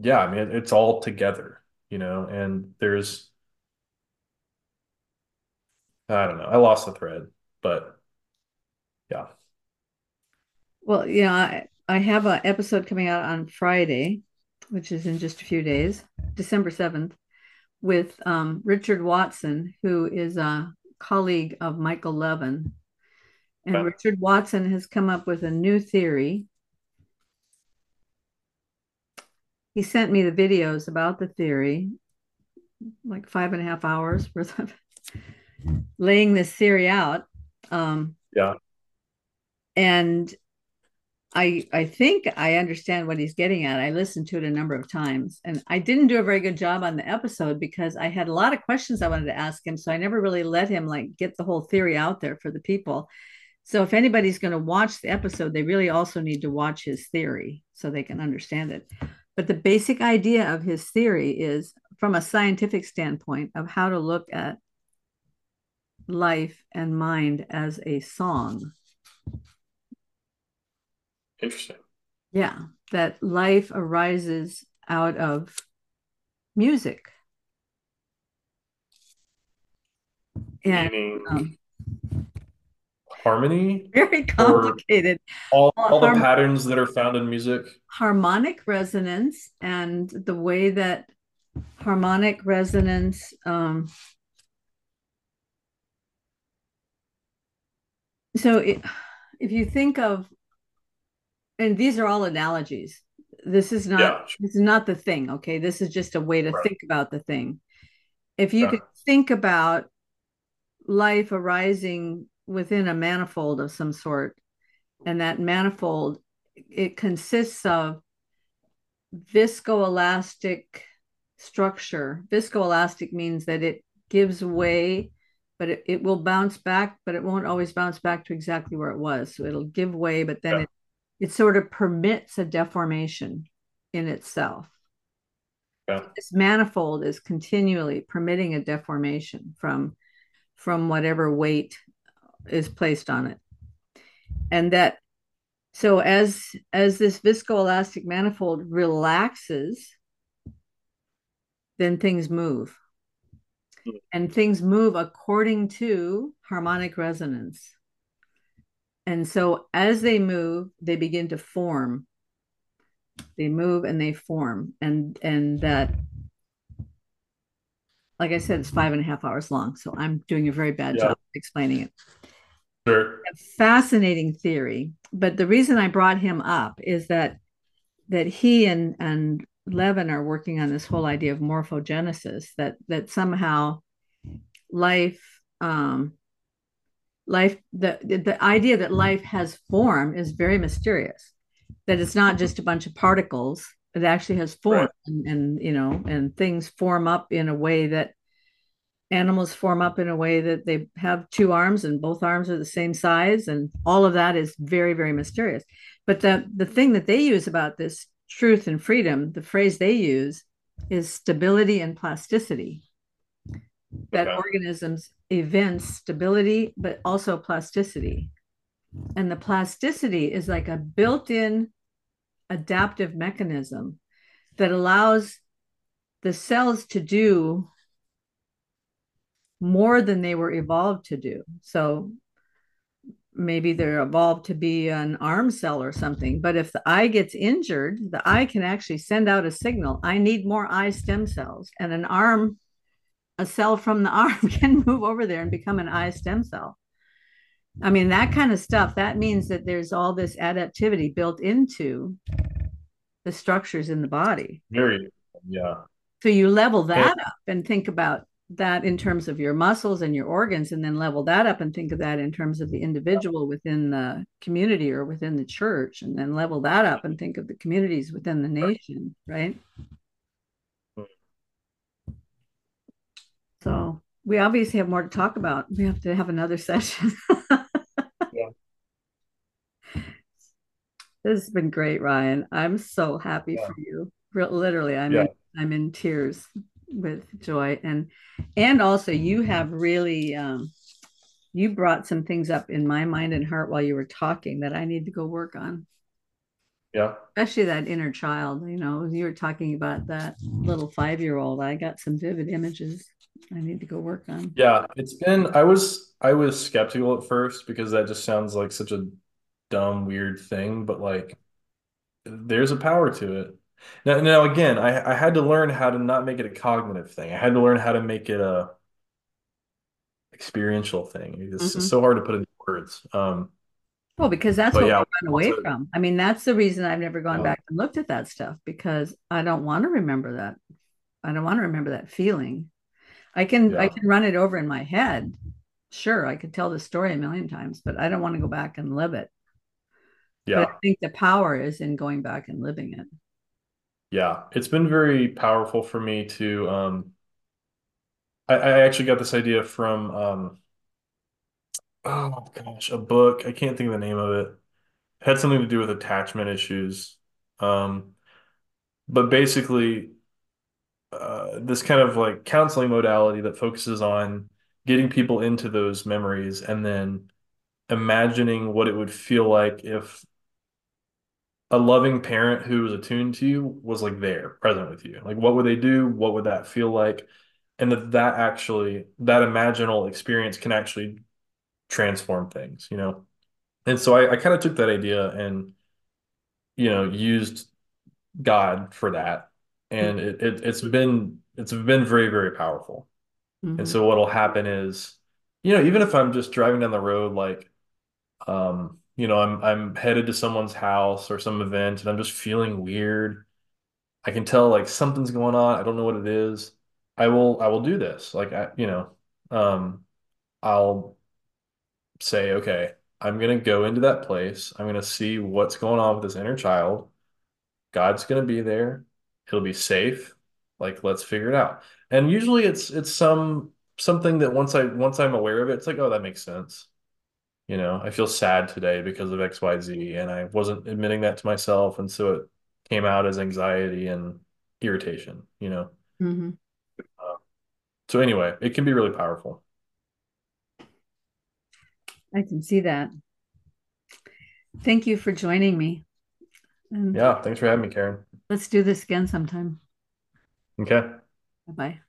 S2: yeah, I mean, it's all together, you know, and there's, I don't know, I lost the thread, but yeah.
S1: Well, yeah, I, I have an episode coming out on Friday, which is in just a few days, December 7th, with um, Richard Watson, who is a colleague of Michael Levin. And yeah. Richard Watson has come up with a new theory he sent me the videos about the theory, like five and a half hours worth of laying this theory out.
S2: Um, yeah.
S1: And I I think I understand what he's getting at. I listened to it a number of times and I didn't do a very good job on the episode because I had a lot of questions I wanted to ask him. So I never really let him like get the whole theory out there for the people. So if anybody's going to watch the episode, they really also need to watch his theory so they can understand it. But the basic idea of his theory is from a scientific standpoint of how to look at life and mind as a song.
S2: Interesting.
S1: Yeah, that life arises out of music.
S2: And um, harmony?
S1: Very complicated.
S2: All, all the patterns that are found in music?
S1: Harmonic resonance and the way that harmonic resonance um, so it, if you think of and these are all analogies this is not yeah. this is not the thing okay this is just a way to right. think about the thing if you yeah. could think about life arising within a manifold of some sort. And that manifold, it consists of viscoelastic structure. Viscoelastic means that it gives way, but it, it will bounce back, but it won't always bounce back to exactly where it was. So it'll give way, but then yeah. it, it sort of permits a deformation in itself. Yeah. This manifold is continually permitting a deformation from from whatever weight is placed on it. And that so as as this viscoelastic manifold relaxes then things move. And things move according to harmonic resonance. And so as they move they begin to form. They move and they form. And and that like i said it's five and a half hours long. So i'm doing a very bad yeah. job explaining it
S2: Sure.
S1: fascinating theory. But the reason I brought him up is that that he and and Levin are working on this whole idea of morphogenesis that that somehow life um, life the the idea that life has form is very mysterious that it's not just a bunch of particles it actually has form
S2: Right.
S1: and, and you know and things form up in a way that animals form up in a way that they have two arms and both arms are the same size and all of that is very very mysterious. But the the thing that they use about this truth and freedom the phrase they use is stability and plasticity. That
S2: Okay.
S1: organisms evince stability but also plasticity. And the plasticity is like a built-in adaptive mechanism that allows the cells to do more than they were evolved to do. So maybe they're evolved to be an arm cell or something. But if the eye gets injured, the eye can actually send out a signal I need more eye stem cells. And an arm, a cell from the arm can move over there and become an eye stem cell. I mean, that kind of stuff, that means that there's all this adaptivity built into the structures in the body.
S2: Very, yeah.
S1: So you level that up and think about that in terms of your muscles and your organs, and then level that up and think of that in terms of the mm-hmm. individual within the community or within the church, and then level that up and think of the communities within the nation, right? Mm. So we obviously have more to talk about. We have to have another session.
S2: yeah,
S1: This has been great, Ryan. I'm so happy
S2: yeah,
S1: for you. Literally, I'm
S2: yeah,
S1: in I'm in tears with joy and and also you have really um you brought some things up in my mind and heart while you were talking that I need to go work on.
S2: yeah.
S1: Especially that inner child, you know, you were talking about that little five-year-old. I got some vivid images I need to go work on.
S2: Yeah, it's been I was I was skeptical at first because that just sounds like such a dumb, weird thing, but like there's a power to it. Now, now again, I I had to learn how to not make it a cognitive thing. I had to learn how to make it a experiential thing. It's, it's
S1: Mhm.
S2: so hard to put into words. Um,
S1: Well, because that's what we
S2: yeah,
S1: run away
S2: I,
S1: from. I mean, that's the reason I've never gone
S2: yeah,
S1: back and looked at that stuff because I don't want to remember that. I don't want to remember that feeling. I can I can run it over in my head. Sure, I could tell the story a million times, but I don't want to go back and live it. But I think the power is in going back and living it.
S2: Yeah. It's been very powerful for me to um I, I actually got this idea from um oh gosh, a book. I can't think of the name of it. had something to do with attachment issues. Um, but basically, uh, this kind of like counseling modality that focuses on getting people into those memories and then imagining what it would feel like if a loving parent who was attuned to you was like there, present with you. Like, what would they do? What would that feel like? And that that actually, that imaginal experience can actually transform things, you know? And so I, I kind of took that idea and, you know, used God for that. And it, it it's been it's been very, very powerful. And
S1: Mm-hmm.
S2: so what'll happen is, you know, even if I'm just driving down the road, like um, you know, I'm I'm headed to someone's house or some event and I'm just feeling weird. I can tell like something's going on. I don't know what it is. I will I will do this. Like I, you know, um, I'll say, okay, I'm gonna go into that place. I'm gonna see what's going on with this inner child. God's gonna be there. He'll be safe. Like, let's figure it out. And usually it's it's some something that once I once I'm aware of it, it's like, oh, that makes sense. You know, I feel sad today because of XYZ, and I wasn't admitting that to myself, and so it came out as anxiety and irritation, you know.
S1: Mm-hmm.
S2: Uh, so anyway, it can be really powerful.
S1: I can see that. Thank you for joining me. And
S2: Yeah, thanks for having me, Karen.
S1: let's do this again sometime.
S2: Okay.
S1: Bye bye.